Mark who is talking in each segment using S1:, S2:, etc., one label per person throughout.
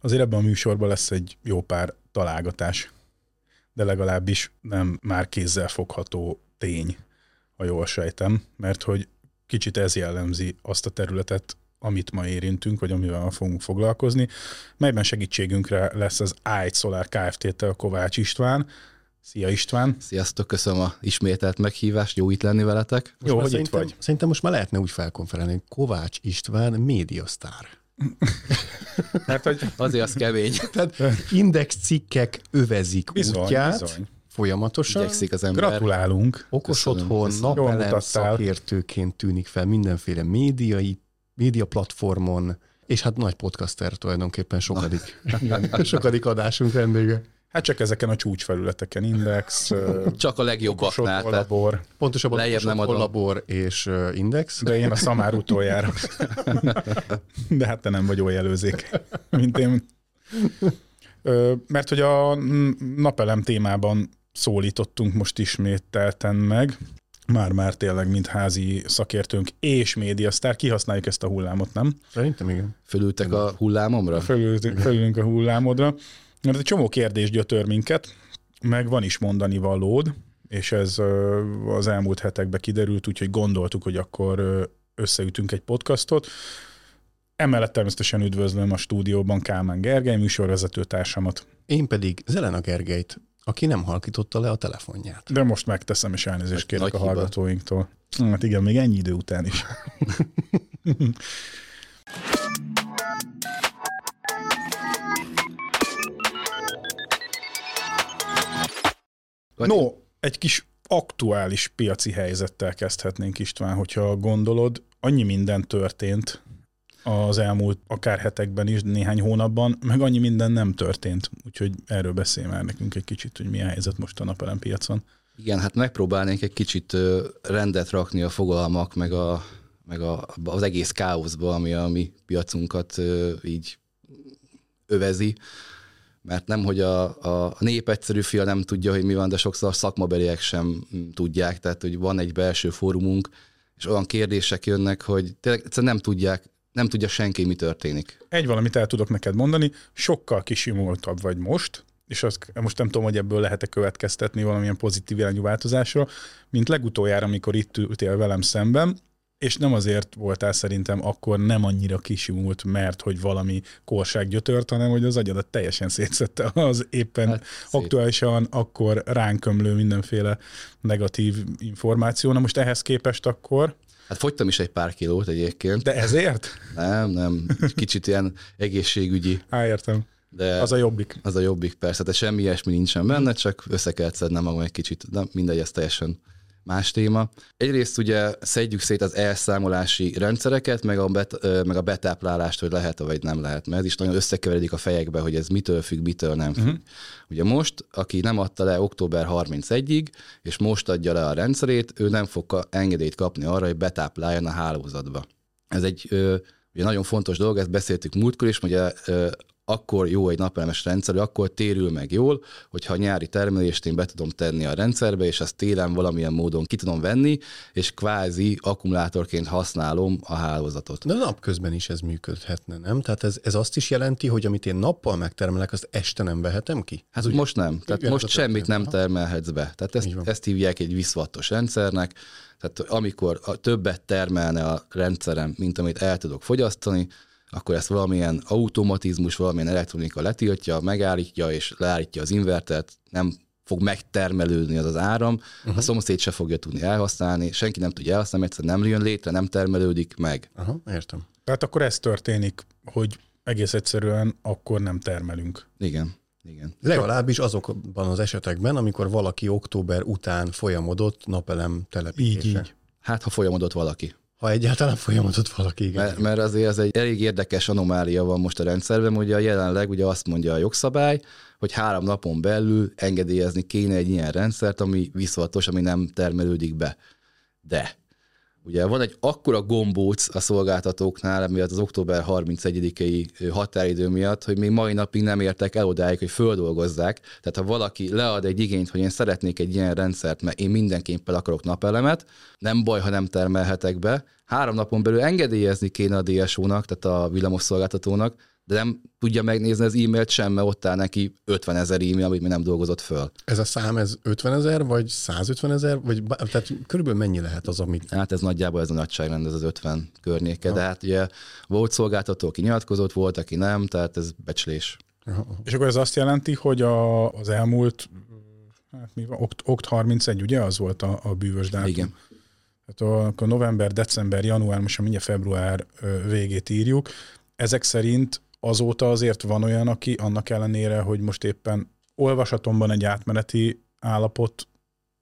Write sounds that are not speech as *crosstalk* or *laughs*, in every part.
S1: Azért ebben a műsorban lesz egy jó pár találgatás, de legalábbis nem már kézzel fogható tény, ha jól sejtem, mert hogy kicsit ez jellemzi azt a területet, amit ma érintünk, vagy amivel ma fogunk foglalkozni, melyben segítségünkre lesz az i Solar Kft-tel Kovács István. Szia István!
S2: Sziasztok, köszönöm a ismételt meghívást, jó itt lenni veletek.
S3: Most
S1: jó, hogy
S3: itt
S1: vagy.
S3: Szerintem most már lehetne úgy felkonferálni, Kovács István médiasztár. *laughs*
S1: Mert hogy
S2: azért az kemény. *laughs*
S3: Tehát index cikkek övezik
S1: bizony,
S3: útját
S1: bizony.
S3: folyamatosan.
S2: Igyekszik az ember.
S1: Gratulálunk!
S3: Okos
S2: Köszönöm,
S3: otthon, napelem szakértőként tűnik fel mindenféle médiai, média platformon, és hát nagy podcaster tulajdonképpen sokadik, *laughs* sokadik adásunk vendége.
S1: Hát csak ezeken a csúcsfelületeken, Index, *laughs*
S2: Csak a legjobbaknál.
S1: Labor,
S3: Pontosabban
S2: Lejjebb nem adom.
S3: labor és index.
S1: de én a szamár utoljára. *laughs* De hát te nem vagy olyan előzék, mint én. Mert hogy a napelem témában szólítottunk most ismételten meg, már-már tényleg, mint házi szakértőnk és médiasztár, kihasználjuk ezt a hullámot, nem?
S3: Szerintem igen.
S2: fölültek a hullámomra.
S1: Fölülünk, fölülünk a hullámodra. Mert egy csomó kérdés gyötör minket, meg van is mondani valód, és ez az elmúlt hetekben kiderült, úgyhogy gondoltuk, hogy akkor összeütünk egy podcastot. Emellett természetesen üdvözlöm a stúdióban Kálmán Gergely, műsorvezető társamat.
S3: Én pedig Zelena Gergelyt, aki nem halkította le a telefonját.
S1: De most megteszem, és elnézést kérek
S2: Nagy
S1: a
S2: hiba.
S1: hallgatóinktól. Hát igen, még ennyi idő után is. *laughs*
S2: Vagy-
S1: No, egy kis aktuális piaci helyzettel kezdhetnénk István, hogyha gondolod, annyi minden történt az elmúlt akár hetekben is, néhány hónapban, meg annyi minden nem történt. Úgyhogy erről beszélj már nekünk egy kicsit, hogy milyen helyzet most a napelem piacon.
S2: Igen, hát megpróbálnék egy kicsit rendet rakni a fogalmak, meg, a, meg a, az egész káoszba, ami a mi piacunkat így övezi. Mert nem, hogy a, a nép egyszerű fia nem tudja, hogy mi van, de sokszor a szakmabeliek sem tudják. Tehát, hogy van egy belső fórumunk, és olyan kérdések jönnek, hogy tényleg egyszerűen nem tudják, nem tudja senki, mi történik.
S1: Egy valamit el tudok neked mondani, sokkal kisimultabb vagy most, és azt most nem tudom, hogy ebből lehet-e következtetni valamilyen pozitív irányú változásra, mint legutoljára, amikor itt ültél velem szemben, és nem azért voltál szerintem akkor nem annyira kisimult, mert hogy valami korság gyötört, hanem hogy az agyadat teljesen szétszette az éppen
S2: Hát, szép.
S1: aktuálisan akkor ránk ömlő mindenféle negatív információ. Na most ehhez képest akkor,
S2: Hát fogytam is egy pár kilót egyébként.
S1: de ezért?
S2: Nem, nem, kicsit ilyen egészségügyi,
S1: Á, értem.
S2: de
S1: Az a jobbik.
S2: az a jobbik persze, de semmi ilyesmi nincsen benne, csak össze kell szednem magam egy kicsit, de mindegy, ez teljesen más téma. Egyrészt ugye szedjük szét az elszámolási rendszereket, meg a, bet, meg a betáplálást, hogy lehet vagy nem lehet, mert ez is nagyon összekeveredik a fejekbe, hogy ez mitől függ, mitől nem függ. Uh-huh. Ugye most, aki nem adta le október 31-ig, és most adja le a rendszerét, ő nem fog engedélyt kapni arra, hogy betápláljon a hálózatba. Ez egy ö, ugye nagyon fontos dolog, ezt beszéltük múltkor is, ugye ö, akkor jó egy napelemes rendszer, akkor térül meg jól, hogyha a nyári termelést én be tudom tenni a rendszerbe, és azt télen valamilyen módon ki tudom venni, és kvázi akkumulátorként használom a hálózatot.
S3: De napközben is ez működhetne, nem? Tehát ez, ez azt is jelenti, hogy amit én nappal megtermelek, azt este nem vehetem ki?
S2: Hát ugye, most nem. Tehát
S3: Igen,
S2: most semmit nem termelhetsz be. Tehát ezt, ezt hívják egy viszvattos rendszernek. Tehát amikor a többet termelne a rendszerem, mint amit el tudok fogyasztani, akkor ezt valamilyen automatizmus, valamilyen elektronika letiltja, megállítja és leállítja az invertert, nem fog megtermelődni az az áram, uh-huh. a szomszéd se fogja tudni elhasználni, senki nem tudja elhasználni, mert egyszerűen nem jön létre, nem termelődik meg.
S3: Aha, értem.
S1: Tehát akkor ez történik, hogy egész egyszerűen akkor nem termelünk.
S2: Igen, igen.
S3: Legalábbis azokban az esetekben, amikor valaki október után folyamodott napelem telepítése.
S1: Így, így.
S2: Hát, ha folyamodott valaki.
S3: Ha egyáltalán folyamodott valaki, igen.
S2: Mert, mert azért ez egy elég érdekes anomália van most a rendszerben, ugye jelenleg ugye azt mondja a jogszabály, hogy három napon belül engedélyezni kéne egy ilyen rendszert, ami viszonyatos, ami nem termelődik be. De ugye van egy akkora gombóc a szolgáltatóknál, miatt az október 31-i határidő miatt, hogy még mai napig nem értek el odáig, hogy földolgozzák. Tehát ha valaki lead egy igényt, hogy én szeretnék egy ilyen rendszert, mert én mindenképpen akarok napelemet, nem baj, ha nem termelhetek be, három napon belül engedélyezni kéne a DSO-nak, tehát a villamosszolgáltatónak, de nem tudja megnézni az e-mailt sem, mert ott áll neki 50 ezer e-mail, amit még nem dolgozott föl.
S3: Ez a szám, ez 50 ezer, vagy 150 ezer, vagy tehát körülbelül mennyi lehet az, amit...
S2: Hát ez nagyjából ez a nagyságrend, ez az 50 környéke, de hát ugye volt szolgáltató, aki nyilatkozott, volt, aki nem, tehát ez becslés.
S3: Aha.
S1: És akkor ez azt jelenti, hogy a, az elmúlt, hát mi van, okt, okt 31, ugye az volt a, a bűvös dátum?
S2: Igen.
S1: Tehát a- akkor november, december, január, most mindjárt február végét írjuk. Ezek szerint azóta azért van olyan, aki annak ellenére, hogy most éppen olvasatomban egy átmeneti állapot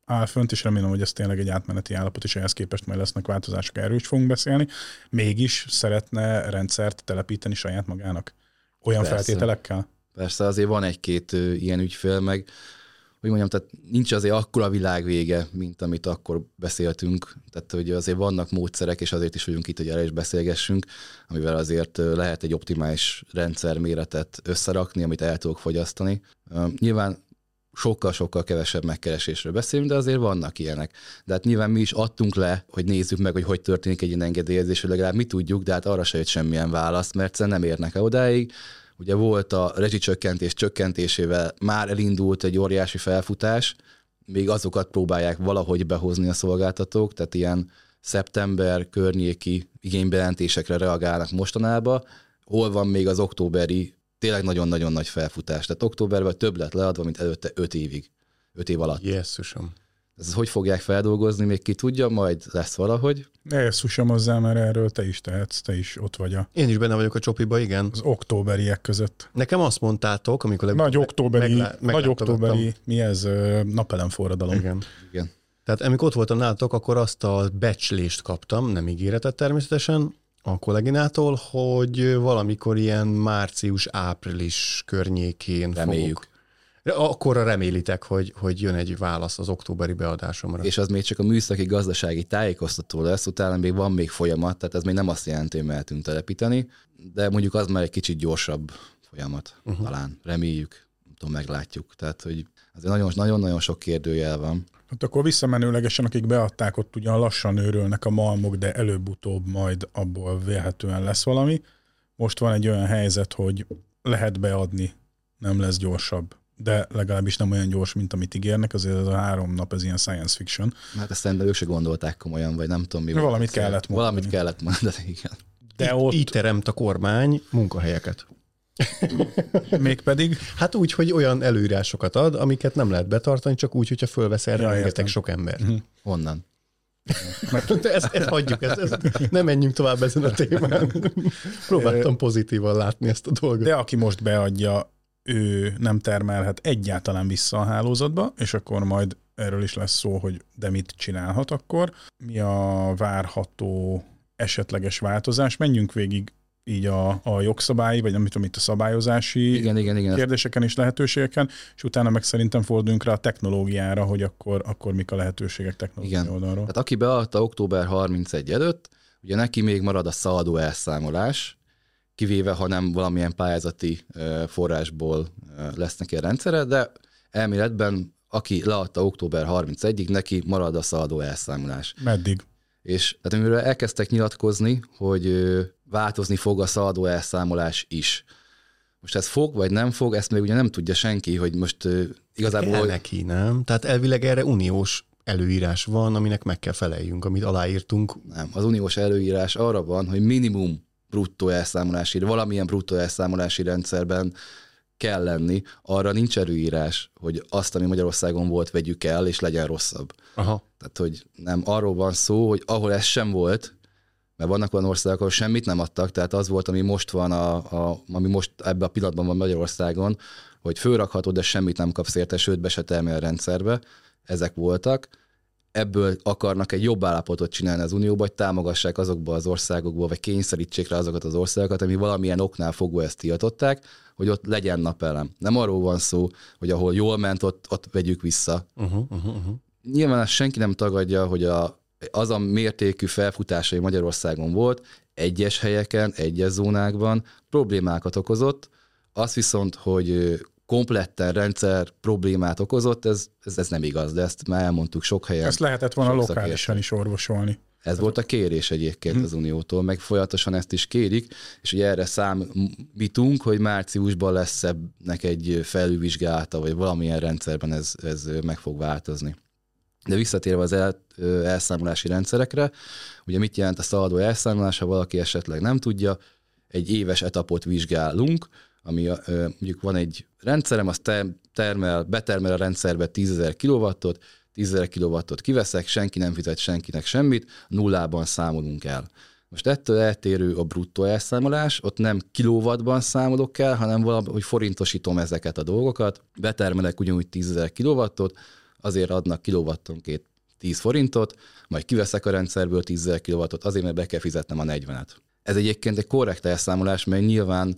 S1: áll fönt, és remélem, hogy ez tényleg egy átmeneti állapot, és ehhez képest majd lesznek változások, erről is fogunk beszélni, mégis szeretne rendszert telepíteni saját magának. Olyan
S2: Persze.
S1: feltételekkel?
S2: Persze azért van egy-két ilyen ügyfél, meg hogy mondjam, tehát nincs azért akkora világ vége, mint amit akkor beszéltünk. Tehát, hogy azért vannak módszerek, és azért is vagyunk itt, hogy erre is beszélgessünk, amivel azért lehet egy optimális rendszerméretet összerakni, amit el tudok fogyasztani. Nyilván sokkal-sokkal kevesebb megkeresésről beszélünk, de azért vannak ilyenek. De hát nyilván mi is adtunk le, hogy nézzük meg, hogy hogy történik egy ilyen engedélyezés, hogy legalább mi tudjuk, de hát arra se jött semmilyen választ, mert nem érnek el odáig. Ugye volt a rezsicsökkentés csökkentésével, már elindult egy óriási felfutás, még azokat próbálják valahogy behozni a szolgáltatók, tehát ilyen szeptember környéki igénybejelentésekre reagálnak mostanában. Hol van még az októberi tényleg nagyon-nagyon nagy felfutás. Tehát októberben több lett leadva, mint előtte öt évig. Öt év alatt.
S3: Jesszusom.
S2: Ez hogy fogják feldolgozni, még ki tudja, majd lesz valahogy.
S1: Ne szusom hozzá, mert erről te is tehetsz, te is ott vagy a,
S3: Én is benne vagyok a csopiba, igen.
S1: az októberiek között.
S3: Nekem azt mondtátok, amikor...
S1: Nagy októberi,
S3: meglá-
S1: nagy októberi, mi ez, ö, napelemforradalom.
S3: Igen.
S2: Igen.
S3: Tehát amikor ott voltam nálatok, akkor azt a becslést kaptam, nem ígéretet természetesen, a kolléginától, hogy valamikor ilyen március-április környékén
S2: Reméljük.
S3: fogok. Akkorra remélitek, hogy, hogy jön egy válasz az októberi beadásomra.
S2: És az még csak a műszaki gazdasági tájékoztató lesz, utána még van még folyamat, tehát ez még nem azt jelenti, hogy mehetünk telepíteni, de mondjuk az már egy kicsit gyorsabb folyamat, uh-huh. talán. Reméljük, nem tudom, meglátjuk. Tehát, hogy azért nagyon- nagyon-nagyon sok kérdőjel van.
S1: Hát akkor visszamenőlegesen, akik beadták, ott ugyan lassan őrölnek a malmok, de előbb-utóbb majd abból vélhetően lesz valami. Most van egy olyan helyzet, hogy lehet beadni, nem lesz gyorsabb, de legalábbis nem olyan gyors, mint amit ígérnek, azért ez a három nap, ez ilyen science fiction.
S2: Hát ezt szerintem ők se gondolták komolyan, vagy nem tudom mi. volt.
S1: Valamit kellett mondani.
S2: Valamit kellett mondani, igen.
S1: De
S3: Így-
S1: ott
S3: Így teremt a kormány munkahelyeket. *laughs*
S1: mégpedig
S3: Hát úgy, hogy olyan előírásokat ad, amiket nem lehet betartani, csak úgy, hogyha fölvesz erre
S1: Ja,
S3: rengeteg sok ember.
S2: Honnan?
S3: De ezt, ezt hagyjuk, ezt, ezt, nem menjünk tovább ezen a témán. *laughs* Próbáltam pozitívan látni ezt a dolgot.
S1: De aki most beadja, ő nem termelhet egyáltalán vissza a hálózatba, és akkor majd erről is lesz szó, hogy de mit csinálhat akkor. Mi a várható esetleges változás? Menjünk végig így a, a jogszabályi, vagy nem tudom, itt a szabályozási
S2: Igen, igen, igen.
S1: kérdéseken és lehetőségeken, és utána meg szerintem forduljunk rá a technológiára, hogy akkor, akkor mik a lehetőségek technológiai
S2: Igen.
S1: oldalról.
S2: Tehát aki beadta október 31 előtt, ugye neki még marad a szaladó elszámolás, kivéve, ha nem valamilyen pályázati forrásból lesz neki a rendszere, de elméletben aki leadta október 31-ig, neki marad a szaladó elszámolás.
S1: Meddig?
S2: És tehát amiről elkezdtek nyilatkozni, hogy változni fog a szaladó elszámolás is. Most ez fog, vagy nem fog, ezt még ugye nem tudja senki, hogy most igazából...
S3: Kell neki, nem? Tehát elvileg erre uniós előírás van, aminek meg kell feleljünk, amit aláírtunk.
S2: Nem, az uniós előírás arra van, hogy minimum bruttó elszámolási, valamilyen bruttó elszámolási rendszerben kell lenni, arra nincs előírás, hogy azt, ami Magyarországon volt, vegyük el, és legyen rosszabb.
S3: Aha.
S2: Tehát, hogy nem arról van szó, hogy ahol ez sem volt, mert vannak olyan országok, ahol semmit nem adtak, tehát az volt, ami most van, a, a, ami most ebben a pillanatban van Magyarországon, hogy fölrakhatod, de semmit nem kapsz érte, sőt, be se termél a rendszerbe. Ezek voltak. Ebből akarnak egy jobb állapotot csinálni az Unióba, hogy támogassák azokba az országokba, vagy kényszerítsék rá azokat az országokat, ami valamilyen oknál fogva ezt tiltották, hogy ott legyen napelem. Nem arról van szó, hogy ahol jól ment, ott, ott vegyük vissza,
S3: Uh-huh, uh-huh, uh-huh.
S2: nyilván ezt senki nem tagadja, hogy a, az a mértékű felfutásai Magyarországon volt, egyes helyeken, egyes zónákban problémákat okozott. Az viszont, hogy kompletten rendszer problémát okozott, ez, ez, ez nem igaz, de ezt már elmondtuk sok helyen.
S1: Ezt lehetett volna lokálisan is orvosolni.
S2: Ez volt a kérés egyébként az Uniótól, meg folyamatosan ezt is kérik, és ugye erre számítunk, hogy márciusban lesz ebbnek egy felülvizsgálata, vagy valamilyen rendszerben ez, ez meg fog változni. De visszatérve az el, elszámolási rendszerekre, ugye mit jelent a szaladó elszámolás, ha valaki esetleg nem tudja, egy éves etapot vizsgálunk, ami mondjuk van egy rendszerem, az ter- termel, betermel a rendszerbe 10.000 kilowattot, 10.000 kilowattot kiveszek, senki nem fizet senkinek semmit, nullában számolunk el. Most ettől eltérő a bruttó elszámolás, ott nem kilowattban számolok el, hanem valahogy forintosítom ezeket a dolgokat, betermelek ugyanúgy 10.000 kilowattot, azért adnak kilowattonként 10 forintot, majd kiveszek a rendszerből 10.000 kilowattot, azért, mert be kell fizetnem a 40-et. Ez egyébként egy korrekt elszámolás, mert nyilván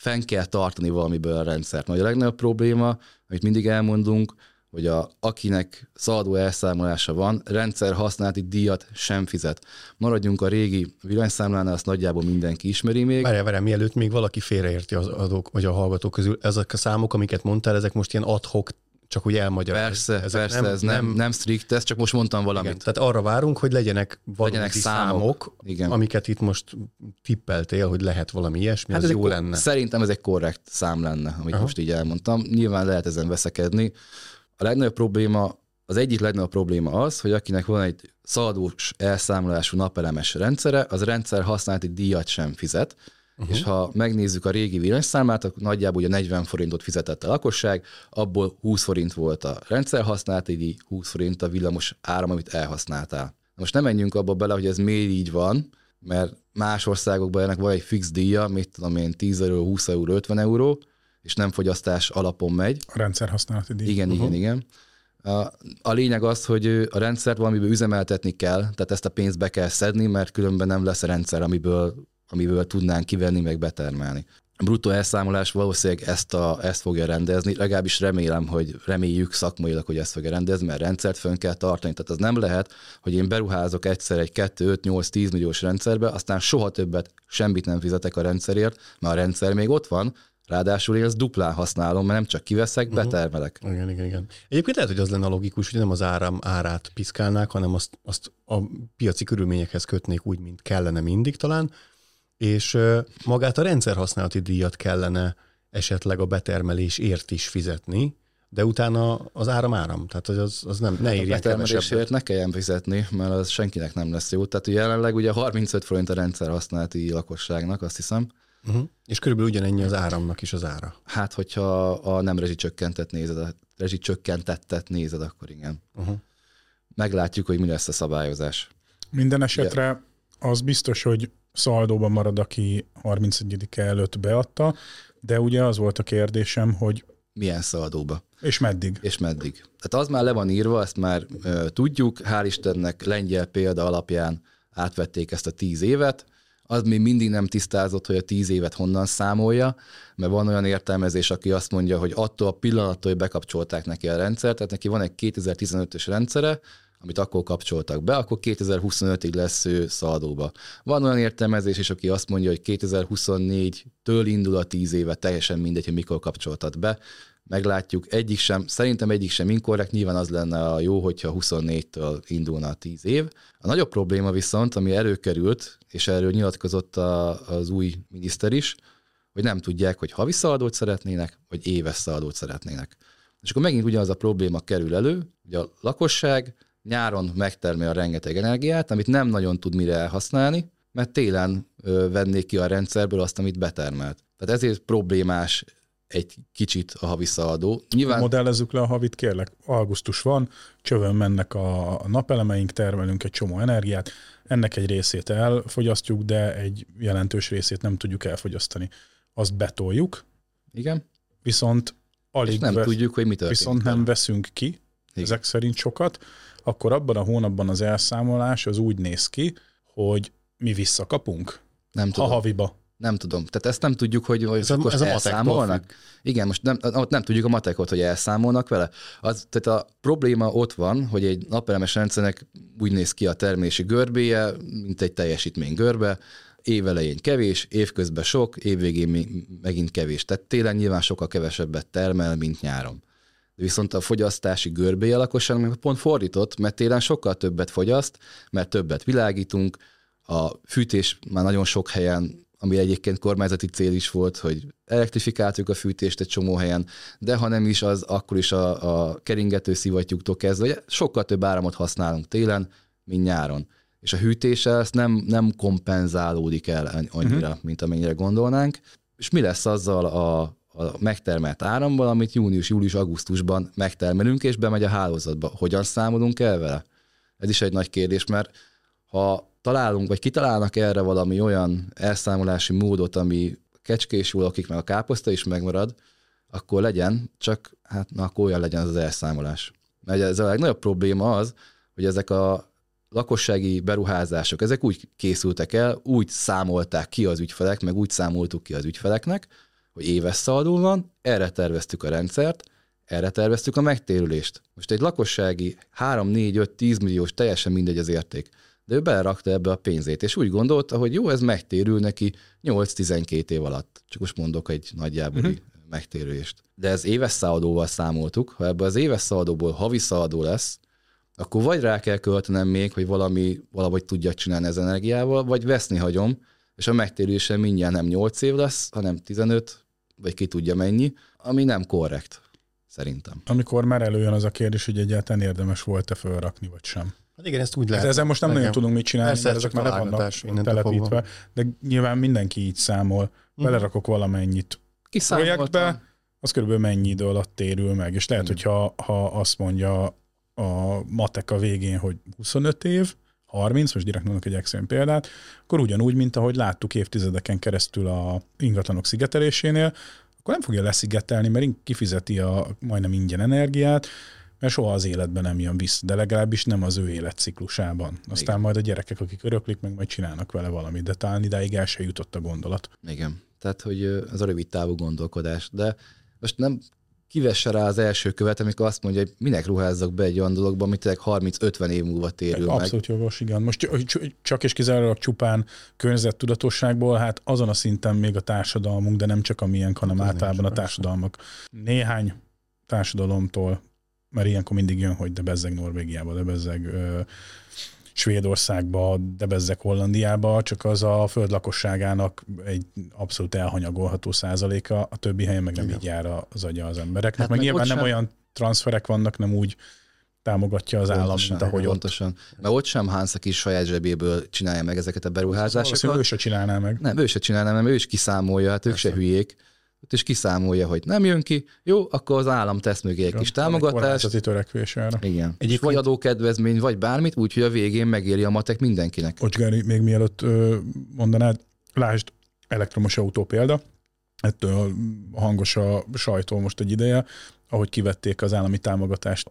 S2: fenn kell tartani valamiből a rendszert. Nagy a legnagyobb probléma, amit mindig elmondunk, hogy a, akinek szaladó elszámolása van, rendszer használati díjat sem fizet. Maradjunk a régi villanyszámlánál, azt nagyjából mindenki ismeri még.
S3: Várjál, várjál, mielőtt még valaki félreérti az adók, vagy a hallgatók közül, ezek a számok, amiket mondtál, ezek most ilyen adhok, csak úgy elmagyarázni.
S2: Persze,
S3: ezek
S2: persze, nem, ez nem, nem, nem strikt, ez csak most mondtam valamit.
S3: Igen, tehát arra várunk, hogy legyenek valódi
S2: Legyenek
S3: számok,
S2: számok. Igen.
S3: amiket itt most tippeltél, hogy lehet valami ilyesmi, hát
S2: ez egy
S3: jó lenne.
S2: Szerintem ez egy korrekt szám lenne, amit.
S3: Aha.
S2: most így elmondtam. Nyilván lehet ezen veszekedni. A legnagyobb probléma, az egyik legnagyobb probléma az, hogy akinek van egy szaladós elszámolású napelemes rendszere, az rendszer használati díjat sem fizet, uh-huh. és ha megnézzük a régi villanyszámlát, akkor nagyjából ugye 40 forintot fizetett a lakosság, abból 20 forint volt a rendszer használati díj, 20 forint a villamos áram, amit elhasználtál. Most nem menjünk abba bele, hogy ez miért így van, mert más országokban ennek van egy fix díja, mit tudom én, 10 euró, 20 euró, 50 euró, és nem fogyasztás alapon megy.
S1: A rendszer használati díj.
S2: Igen, uh-huh. igen, igen. A, a lényeg az, hogy a rendszert valamiből üzemeltetni kell, tehát ezt a pénzt be kell szedni, mert különben nem lesz rendszer, amiből, amiből tudnánk kivenni, meg betermelni. A bruttó elszámolás valószínűleg ezt, a, ezt fogja rendezni, legalábbis remélem, hogy reméljük szakmailag, hogy ezt fogja rendezni, mert rendszert fönn kell tartani. Tehát az nem lehet, hogy én beruházok egyszer egy 2, 5, 8, 10 milliós rendszerbe, aztán soha többet semmit nem fizetek a rendszerért, mert a rendszer még ott van, ráadásul én ezt duplán használom, mert nem csak kiveszek, uh-huh. betermelek.
S3: Igen, igen, igen. Egyébként lehet, hogy az lenne logikus, hogy nem az áram árát piszkálnák, hanem azt, azt a piaci körülményekhez kötnék úgy, mint kellene mindig talán, és magát a rendszer használati díjat kellene esetleg a betermelésért is fizetni, de utána az áram áram, tehát az, az nem, ne
S2: A
S3: érjen kevesebbet.
S2: betermelésért ne kelljen fizetni, mert az senkinek nem lesz jó. Tehát jelenleg ugye 35 forint a rendszer használati lakosságnak, azt hiszem.
S3: Uh-huh. És körülbelül ugyanennyi az áramnak is az ára.
S2: Hát, hogyha a nem rezsicsökkentet nézed, a rezsicsökkentettet nézed, akkor igen.
S3: Uh-huh.
S2: Meglátjuk, hogy mi lesz a szabályozás.
S1: Minden esetre az biztos, hogy szaldóban marad, aki 31 előtt beadta, de ugye az volt a kérdésem, hogy
S2: Milyen szaladóba?
S1: és meddig?
S2: És meddig? Tehát az már le van írva, ezt már ö, tudjuk, hál' Istennek lengyel példa alapján átvették ezt a tíz évet, az még mindig nem tisztázott, hogy a tíz évet honnan számolja, mert van olyan értelmezés, aki azt mondja, hogy attól a pillanattól, hogy bekapcsolták neki a rendszert, tehát neki van egy 2015-ös rendszere, amit akkor kapcsoltak be, akkor 2025-ig lesz ő szaldóba. Van olyan értelmezés is, aki azt mondja, hogy 2024-től indul a 10 éve, teljesen mindegy, hogy mikor kapcsoltat be. Meglátjuk, egyik sem, szerintem egyik sem inkorrekt, nyilván az lenne a jó, hogyha 24-től indulna a 10 év. A nagyobb probléma viszont, ami előkerült, és erről nyilatkozott a, az új miniszter is, hogy nem tudják, hogy havi szaladót szeretnének, vagy éves szaladót szeretnének. És akkor megint ugyanaz a probléma kerül elő, hogy a lakosság nyáron megtermel a rengeteg energiát, amit nem nagyon tud mire elhasználni, mert télen vennék ki a rendszerből azt, amit betermelt. Tehát ezért problémás egy kicsit a havi szaladó. Nyilván
S1: Modellezzük le a havit, kérlek. Augusztus van, csövön mennek a napelemeink, termelünk egy csomó energiát, ennek egy részét elfogyasztjuk, de egy jelentős részét nem tudjuk elfogyasztani. Azt betoljuk,
S2: igen,
S1: viszont
S2: és
S1: alig
S2: nem
S1: vesz-
S2: tudjuk, hogy mi történik.
S1: viszont nem veszünk ki,
S2: Igen.
S1: ezek szerint sokat, akkor abban a hónapban az elszámolás az úgy néz ki, hogy mi visszakapunk,
S2: nem tudom.
S1: haviba.
S2: Nem tudom. Tehát ezt nem tudjuk, hogy,
S3: Ez a-
S2: most
S3: ez a matektól
S2: elszámolnak. Igen, most nem, ott nem tudjuk a matekot, hogy elszámolnak vele. Az, tehát a probléma ott van, hogy egy napelemes rendszernek úgy néz ki a termési görbéje, mint egy teljesítmény görbe. évelején kevés, évközben sok, évvégén megint kevés. Tehát télen nyilván sokkal kevesebbet termel, mint nyáron. Viszont a fogyasztási görbéje lakosság meg pont fordított, mert télen sokkal többet fogyaszt, mert többet világítunk, a fűtés már nagyon sok helyen ami egyébként kormányzati cél is volt, hogy elektrifikáltuk a fűtést egy csomó helyen, de ha nem is, az akkor is a, a keringető szivattyúktól kezdve, hogy sokkal több áramot használunk télen, mint nyáron. És a hűtéssel ezt nem, nem kompenzálódik el annyira, uh-huh. mint amennyire gondolnánk. És mi lesz azzal a, a megtermelt árammal, amit június, július, augusztusban megtermelünk, és bemegy a hálózatba. Hogyan számolunk el vele? Ez is egy nagy kérdés, mert ha találunk, vagy kitalálnak erre valami olyan elszámolási módot, ami kecskés jól akik meg a káposzta is megmarad, akkor legyen, csak hát na, akkor olyan legyen az, az elszámolás. Mert ez a legnagyobb probléma az, hogy ezek a lakossági beruházások, ezek úgy készültek el, úgy számolták ki az ügyfelek, meg úgy számoltuk ki az ügyfeleknek, hogy éves szaldó van, erre terveztük a rendszert, erre terveztük a megtérülést. Most egy lakossági 3, 4, 5, 10 milliós, teljesen mindegy az érték de ő belerakta ebbe a pénzét, és úgy gondolta, hogy jó, ez megtérül neki 8-12 év alatt. Csak most mondok egy nagyjából uh-huh. megtérülést. De ez éves száadóval számoltuk, ha ebbe az éves száadóból havi száadó lesz, akkor vagy rá kell költenem még, hogy valami, valahogy tudjak csinálni ez energiával, vagy veszni hagyom, és a megtérülése mindjárt nem 8 év lesz, hanem 15, vagy ki tudja mennyi, ami nem korrekt, szerintem.
S1: Amikor már előjön az a kérdés, hogy egyáltalán érdemes volt-e fölrakni, vagy sem.
S3: Hát igen, ezt úgy lehet.
S1: Hát ezzel most nem nagyon tudunk mit csinálni, Persze, mert ezek már le vannak telepítve, de nyilván mindenki így számol. Mm. Belerakok valamennyit projektbe, az körülbelül mennyi idő alatt térül meg, és lehet, hogyha ha azt mondja a matek a végén, hogy 25 év, 30, most direkt mondok egy extrém példát, akkor ugyanúgy, mint ahogy láttuk évtizedeken keresztül a ingatlanok szigetelésénél, akkor nem fogja leszigetelni, mert kifizeti a majdnem ingyen energiát, mert soha az életben nem jön vissza, de legalábbis nem az ő életciklusában. Aztán Igen. majd a gyerekek, akik öröklik, meg majd csinálnak vele valamit, de talán idáig el se jutott a gondolat.
S2: Igen, tehát hogy az a rövid távú gondolkodás, de most nem kivesse rá az első követ, amikor azt mondja, hogy minek ruházzak be egy olyan dologba, amit 30-50 év múlva térül meg.
S1: Abszolút jogos, igen. Most csak és kizárólag csupán környezettudatosságból, hát azon a szinten még a társadalmunk, de nem csak a miénk, hanem hát általában a társadalmak. Néhány társadalomtól mert ilyenkor mindig jön, hogy de bezzeg Norvégiába, de bezzeg Svédországba, de bezzeg Hollandiába, csak az a föld lakosságának egy abszolút elhanyagolható százaléka, a többi helyen meg nem Igen. így jár az agya az embereknek. Hát meg, meg nyilván nem sem... olyan transferek vannak, nem úgy támogatja az pontosan, állam, mint ahogy pontosan.
S2: ott. Mert ott sem Hans, aki saját zsebéből csinálja meg ezeket a beruházásokat. Szóval
S1: ő se csinálná meg.
S2: Nem, ő se csinálná, mert ő is kiszámolja, hát ők Persze. se hülyék ott is kiszámolja, hogy nem jön ki, jó, akkor az állam tesz mögé egy kis támogatást.
S1: Egy törekvés erre.
S2: Igen. Egyik vagy adókedvezmény, vagy bármit, úgyhogy a végén megéri a matek mindenkinek.
S1: Ocsgári, még mielőtt mondanád, lásd elektromos autó példa, ettől hangos a sajtó most egy ideje, ahogy kivették az állami támogatást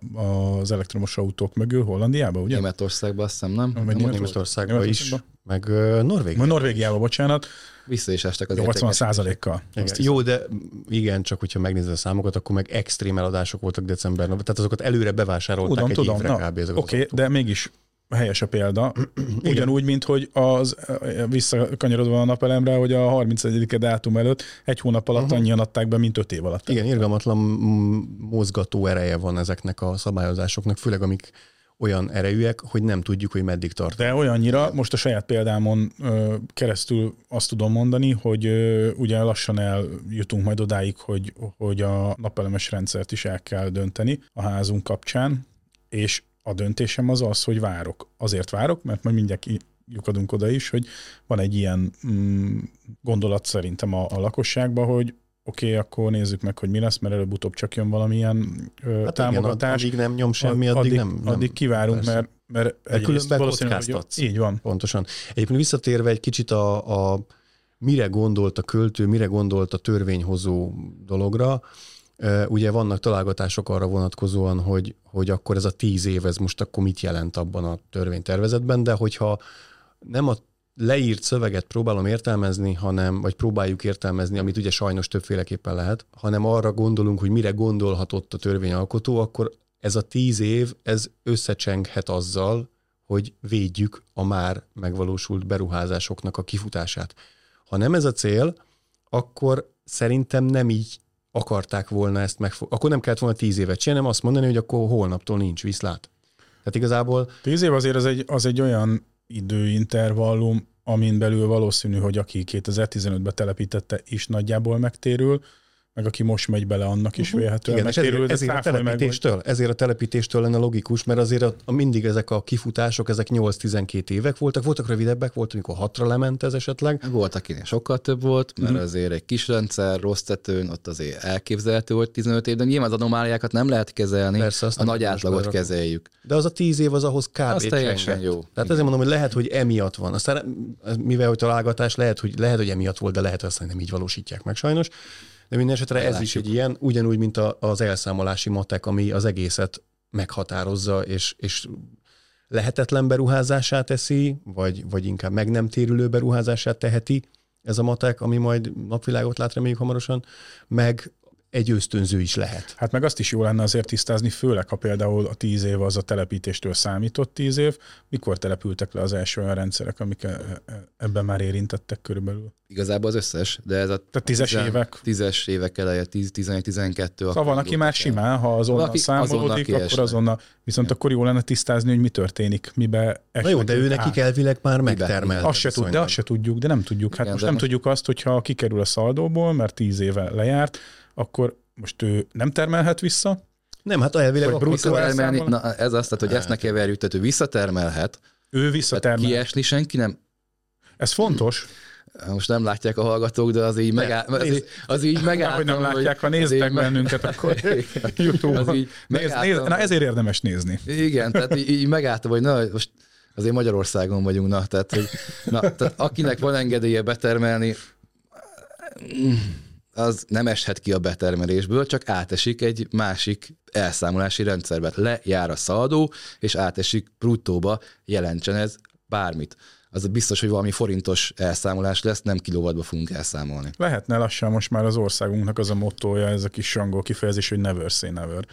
S1: az elektromos autók mögül Hollandiába, ugye?
S2: Németországban azt hiszem, nem?
S3: Meg Németországban is, meg Norvégiában.
S1: Norvégiába, bocsánat.
S2: Vissza is estek az
S1: 80 százalékkal.
S3: Jó, de igen, csak hogyha megnézed a számokat, akkor meg extrém eladások voltak decemberben, tehát azokat előre bevásárolták tudom, egy tudom, évre na, kb.
S1: Oké, okay, de mégis helyes a példa. *clears throat* Ugyanúgy, mint hogy az, visszakanyarodva a napelemre, hogy a 31. dátum előtt egy hónap alatt uh-huh. annyian adták be, mint öt év alatt.
S3: Igen, irgalmatlan mozgató ereje van ezeknek a szabályozásoknak, főleg amik olyan erejűek, hogy nem tudjuk, hogy meddig tart.
S1: De olyannyira, most a saját példámon ö, keresztül azt tudom mondani, hogy ö, ugye lassan eljutunk majd odáig, hogy, hogy a napelemes rendszert is el kell dönteni a házunk kapcsán, és a döntésem az az, hogy várok. Azért várok, mert majd mindjárt lyukadunk oda is, hogy van egy ilyen mm, gondolat szerintem a, a lakosságban, hogy oké, okay, akkor nézzük meg, hogy mi lesz, mert előbb-utóbb csak jön valamilyen ö, hát támogatás.
S3: Igen, addig nem nyom semmi, addig, addig nem,
S1: nem. Addig kivárunk, persze. mert, mert
S3: De különben kockáztatsz.
S1: Így van.
S3: Pontosan. Egyébként visszatérve egy kicsit a, a mire gondolt a költő, mire gondolt a törvényhozó dologra, Ugye vannak találgatások arra vonatkozóan, hogy, hogy akkor ez a tíz év, ez most akkor mit jelent abban a törvénytervezetben, de hogyha nem a leírt szöveget próbálom értelmezni, hanem, vagy próbáljuk értelmezni, amit ugye sajnos többféleképpen lehet, hanem arra gondolunk, hogy mire gondolhatott a törvényalkotó, akkor ez a tíz év, ez összecsenghet azzal, hogy védjük a már megvalósult beruházásoknak a kifutását. Ha nem ez a cél, akkor szerintem nem így akarták volna ezt megfogni. Akkor nem kellett volna tíz évet csinálni, azt mondani, hogy akkor holnaptól nincs viszlát. Tehát igazából...
S1: Tíz év azért az egy, az egy olyan időintervallum, amin belül valószínű, hogy aki 2015-ben telepítette is nagyjából megtérül, meg aki most megy bele, annak is
S3: Uh-huh.
S1: vélhetően
S3: Igen, és ezért, ezért, a
S1: cáfolj meg,
S3: telepítéstől, ezért a telepítéstől lenne logikus, mert azért a, a mindig ezek a kifutások, ezek 8-12 évek voltak, voltak rövidebbek, volt, amikor hatra lement ez esetleg.
S2: Volt, akinek sokkal több volt, mert
S3: Mhm.
S2: azért egy kis rendszer, rossz tetőn, ott azért elképzelhető volt 15 év, de nyilván az anomáliákat nem lehet kezelni,
S3: Persze, azt
S2: a nagy átlagot kezeljük.
S3: De az a 10 év az ahhoz kb.
S2: Az teljesen
S3: csengett.
S2: jó.
S3: Tehát ezért mondom, hogy lehet, hogy emiatt van. Aztán mivel hogy találgatás, lehet, hogy, lehet, hogy emiatt volt, de lehet, hogy aztán nem így valósítják meg sajnos. De minden esetre ez is egy ilyen, ugyanúgy, mint a, az elszámolási matek, ami az egészet meghatározza, és, és lehetetlen beruházását teszi, vagy, vagy inkább meg nem térülő beruházását teheti ez a matek, ami majd napvilágot lát reméljük hamarosan, meg egy ösztönző is lehet.
S1: Hát meg azt is jó lenne azért tisztázni, főleg ha például a tíz év az a telepítéstől számított tíz év, mikor települtek le az első olyan rendszerek, amik e- e- ebben már érintettek körülbelül.
S2: Igazából az összes, de ez a
S1: Tehát tízes
S2: tizen-
S1: évek.
S2: tízes évek eleje, 10, 11, 12.
S1: Szóval van, aki már simán, ha azonnal
S2: Valaki
S1: számolódik,
S2: azonnal
S1: akkor azonnal. Viszont akkor jó lenne tisztázni, hogy mi történik, mibe
S3: Na jó, de ő nekik elvileg már megtermelt.
S1: Azt se, tud, de azt se tudjuk, de nem tudjuk. Hát
S2: Igen,
S1: most nem
S2: most-
S1: tudjuk azt, hogyha kikerül a szaldóból, mert tíz éve lejárt, akkor most ő nem termelhet vissza,
S3: Nem, hát elvileg akkor
S2: Visszatermelni, na ez azt, tehát, hogy ezt ne keverjük, tehát ő visszatermelhet,
S1: ő
S2: tehát
S1: visszatermel.
S2: kiesni senki nem,
S1: Ez fontos,
S2: most nem látják a hallgatók, de az így, megáll, az így, az így megálltam,
S1: hogy nem látják, ha
S2: me-
S1: bennünket, akkor *laughs*
S2: Az
S1: YouTube-on. nézd,
S2: megálltam.
S1: na ezért érdemes nézni.
S2: Igen, tehát így, így megálltam, hogy na, most azért Magyarországon vagyunk, na, tehát, hogy, na, tehát akinek van engedélye betermelni, az nem eshet ki a betermelésből, csak átesik egy másik elszámolási rendszerbe. Lejár a szaldó, és átesik bruttóba, jelentsen ez bármit. Az biztos, hogy valami forintos elszámolás lesz, nem kilovatba fogunk elszámolni.
S1: Lehetne lassan most már az országunknak az a mottoja, ez a kis angol kifejezés, hogy never say never.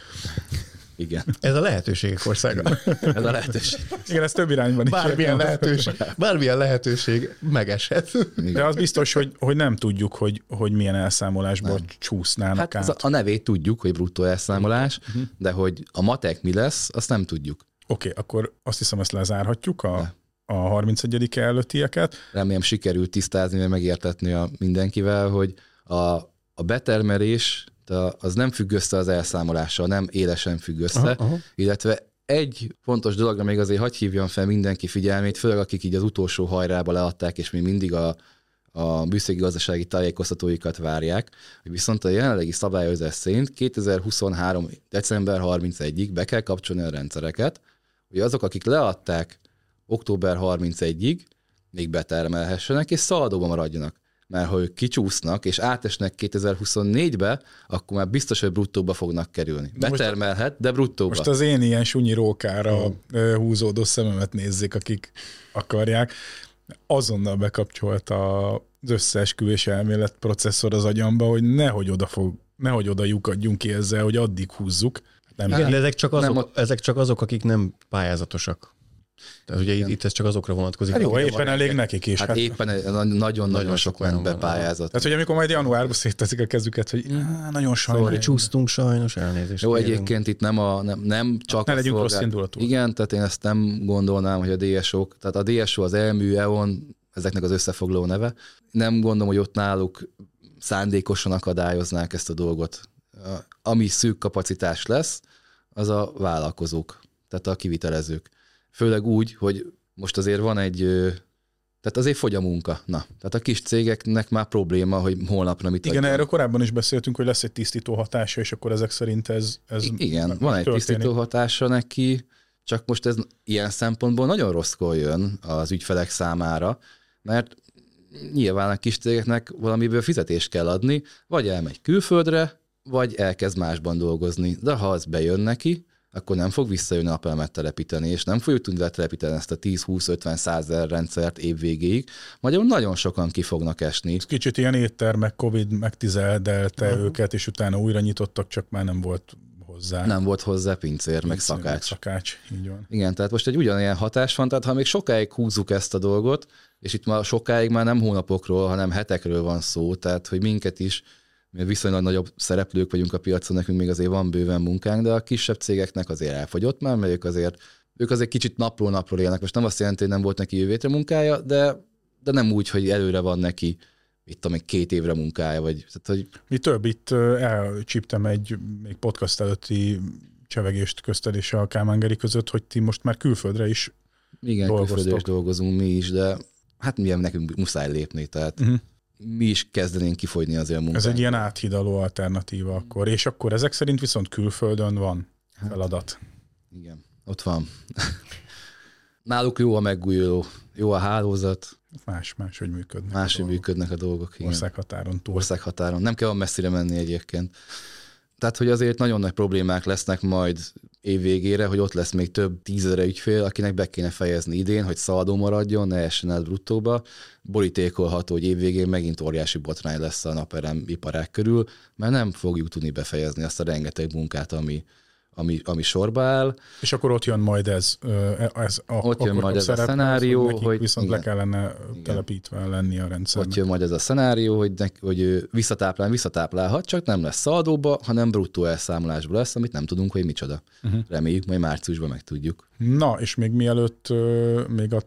S2: Igen,
S3: Ez a lehetőségek országa.
S2: ez a lehetőség.
S1: Igen, ez több irányban is.
S3: Bármilyen lehetőség, bármilyen lehetőség megeshet.
S1: De az biztos, hogy, hogy nem tudjuk, hogy, hogy milyen elszámolásból csúsznának
S2: Hát
S1: át.
S2: a, a nevét tudjuk, hogy bruttó elszámolás, de hogy a matek mi lesz, azt nem tudjuk.
S1: Oké, okay, akkor azt hiszem, ezt lezárhatjuk a, a 31 előttieket.
S2: remélem sikerült tisztázni, vagy megértetni a mindenkivel, hogy a, a betermelés de az nem függ össze az elszámolással, nem élesen függ össze,
S3: Aha, aha.
S2: illetve egy fontos dologra még azért hagy hívjam fel mindenki figyelmét, főleg akik így az utolsó hajrába leadták, és még mindig a, a bűszégi gazdasági tájékoztatóikat várják, viszont a jelenlegi szabályozás szerint 2023. december 31-ig be kell kapcsolni a rendszereket, hogy azok, akik leadták október 31-ig, még betermelhessenek, és szaldóban maradjanak. Mert ha ők kicsúsznak, és átesnek 2024-be, akkor már biztos, hogy bruttóba fognak kerülni. Betermelhet, de bruttóba.
S1: Most az én ilyen sunyi rókára ö, húzódó szememet nézzék, akik akarják. Azonnal bekapcsolt az összeesküvés elmélet processzor az agyamba, hogy nehogy oda fog, nehogy oda lyukadjunk ki ezzel, hogy addig húzzuk. Nem,
S3: Igen, de ezek csak, azok,
S2: nem,
S3: ezek csak azok, akik nem pályázatosak. Tehát ugye itt, itt ez csak azokra vonatkozik.
S1: hát jó, éppen elég nekik is.
S2: Hát
S1: Hát,
S2: éppen nagyon-nagyon sok ment bepályázott.
S1: tehát, hogy amikor majd januárban szétteszik a kezüket, hogy á, nagyon
S3: Sorry,
S1: sajnálom.
S3: csúsztunk sajnos, elnézést.
S2: Jó,
S3: kérünk.
S2: egyébként itt nem, a, nem, nem csak
S1: Ne legyünk
S2: szolgál-
S1: rossz indulatúak.
S2: Igen, tehát én ezt nem gondolnám, hogy a DSO-k, tehát a DSO, az elmű, EON, ezeknek az összefoglaló neve. Nem gondolom, hogy ott náluk szándékosan akadályoznák ezt a dolgot. Ami szűk kapacitás lesz, az a vállalkozók, tehát a kivitelezők. Főleg úgy, hogy most azért van egy, tehát azért fogy a munka. Na, tehát a kis cégeknek már probléma, hogy holnapra mit
S1: Igen,
S2: adjon.
S1: erről korábban is beszéltünk, hogy lesz egy tisztító hatása, és akkor ezek szerint ez, ez
S2: I- Igen, van egy
S1: történik.
S2: tisztító hatása neki, csak most ez ilyen szempontból nagyon rosszkor jön az ügyfelek számára, mert nyilván a kis cégeknek valamiből fizetést kell adni, vagy elmegy külföldre, vagy elkezd másban dolgozni. De ha az bejön neki, akkor nem fog visszajönni napelemet telepíteni, és nem fogjuk tudni letelepíteni ezt a 10-20-50 százer rendszert év végéig. Magyarul nagyon sokan ki fognak esni.
S1: Kicsit ilyen éttermek, Covid megtizeldelte uh-huh. őket, és utána újra nyitottak, csak már nem volt hozzá.
S2: Nem volt hozzá pincér, meg
S1: Pincér,
S2: szakács.
S1: Szakács, így van.
S2: Igen, tehát most egy ugyanilyen hatás van, tehát ha még sokáig húzzuk ezt a dolgot, és itt már sokáig már nem hónapokról, hanem hetekről van szó, tehát hogy minket is, mi viszonylag nagyobb szereplők vagyunk a piacon, nekünk még azért van bőven munkánk, de a kisebb cégeknek azért elfogyott már, mert ők azért, ők azért kicsit napról napról élnek. Most nem azt jelenti, hogy nem volt neki jövőtre munkája, de, de nem úgy, hogy előre van neki, itt tudom, két évre munkája, vagy tehát, hogy
S1: Mi több, itt elcsíptem egy még podcast előtti csevegést közted és a Kálmán Geri között, hogy ti most már külföldre is.
S2: igen,
S1: Dolgoztok.
S2: külföldön is dolgozunk mi is, de hát milyen nekünk muszáj lépni, tehát
S1: Uh-huh.
S2: Mi is kezdenénk kifogyni azért a munkát.
S1: Ez egy ilyen áthidaló alternatíva akkor. És akkor ezek szerint viszont külföldön van
S2: Hát,
S1: feladat.
S2: Igen, ott van. *laughs* Náluk jó a megújuló, jó a hálózat,
S1: Más, más, hogy működnek. a
S2: máshogy
S1: dolgok.
S2: működnek a dolgok. Igen.
S1: Országhatáron túl.
S2: Országhatáron. Nem kell olyan messzire menni egyébként. Tehát, hogy azért nagyon nagy problémák lesznek majd év végére, hogy ott lesz még több tízezre ügyfél, akinek be kéne fejezni idén, hogy szaladó maradjon, ne essen el bruttóba. Borítékolható, hogy év végén megint óriási botrány lesz a naperem iparák körül, mert nem fogjuk tudni befejezni azt a rengeteg munkát, ami, ami, ami sorba áll.
S1: És akkor ott jön majd ez, ez a,
S2: Ott jön majd ez a szenárió,
S1: nekik
S2: hogy-
S1: viszont
S2: igen.
S1: le kellene telepítve lenni a rendszernek.
S2: Ott jön majd ez a szenárió, hogy, ne, hogy ő visszatáplál, visszatáplálhat, csak nem lesz szaldóba, hanem bruttó elszámolásba lesz, amit nem tudunk, hogy micsoda.
S1: Uh-huh.
S2: Reméljük, majd márciusban megtudjuk.
S1: Na, és még mielőtt, még a,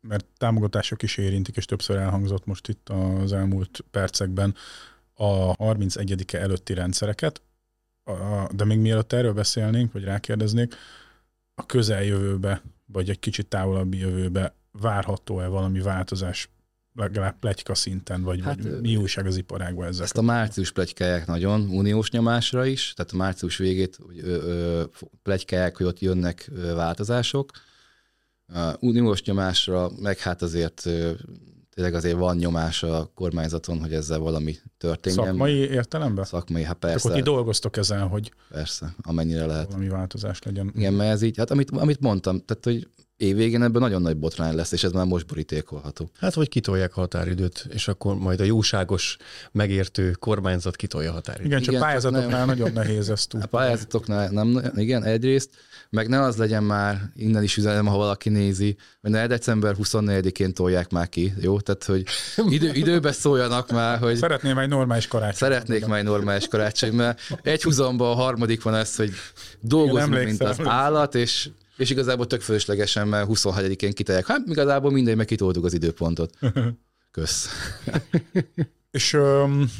S1: mert támogatások is érintik, és többször elhangzott most itt az elmúlt percekben a 31-e előtti rendszereket, a, de még mielőtt erről beszélnénk, vagy rákérdeznék, a közeljövőbe, vagy egy kicsit távolabbi jövőbe várható-e valami változás legalább pletyka szinten, vagy,
S2: Hát,
S1: vagy mi újság az iparágban ezzel?
S2: Ezt a március plegykálják nagyon, uniós nyomásra is, tehát a március végét hogy, ö, ö, plegykálják, hogy ott jönnek ö, változások. A uniós nyomásra, meg hát azért ö, tényleg azért van nyomás a kormányzaton, hogy ezzel valami történjen.
S1: Szakmai értelemben?
S2: Szakmai, hát
S1: Persze. Akkor ti dolgoztok ezen, hogy
S2: persze, amennyire lehet.
S1: valami változás legyen.
S2: Igen, mert ez így, hát amit, amit mondtam, tehát hogy évvégén ebből nagyon nagy botrány lesz, és ez már most borítékolható.
S3: Hát, vagy kitolják a határidőt, és akkor majd a jóságos, megértő kormányzat kitolja a határidőt.
S1: Igen, csak
S2: Igen,
S1: pályázatoknál nagyon nehéz ezt
S2: A
S1: tudni.
S2: pályázatoknál nem, igen, egyrészt, meg ne az legyen már, innen is üzenem, ha valaki nézi, hogy ne december 24-én tolják már ki, jó? Tehát, hogy idő, időbe szóljanak már, hogy
S1: Szeretném egy normális karácsony.
S2: szeretnék már egy normális karácsony, mert egy húzomban a harmadik van ez, hogy dolgozunk, mint az állat, és, és igazából tök fölöslegesen, mert 27-én kitolják. Hát igazából mindegy, meg kitoltuk az időpontot. *laughs* Kösz. *laughs*
S1: És öm,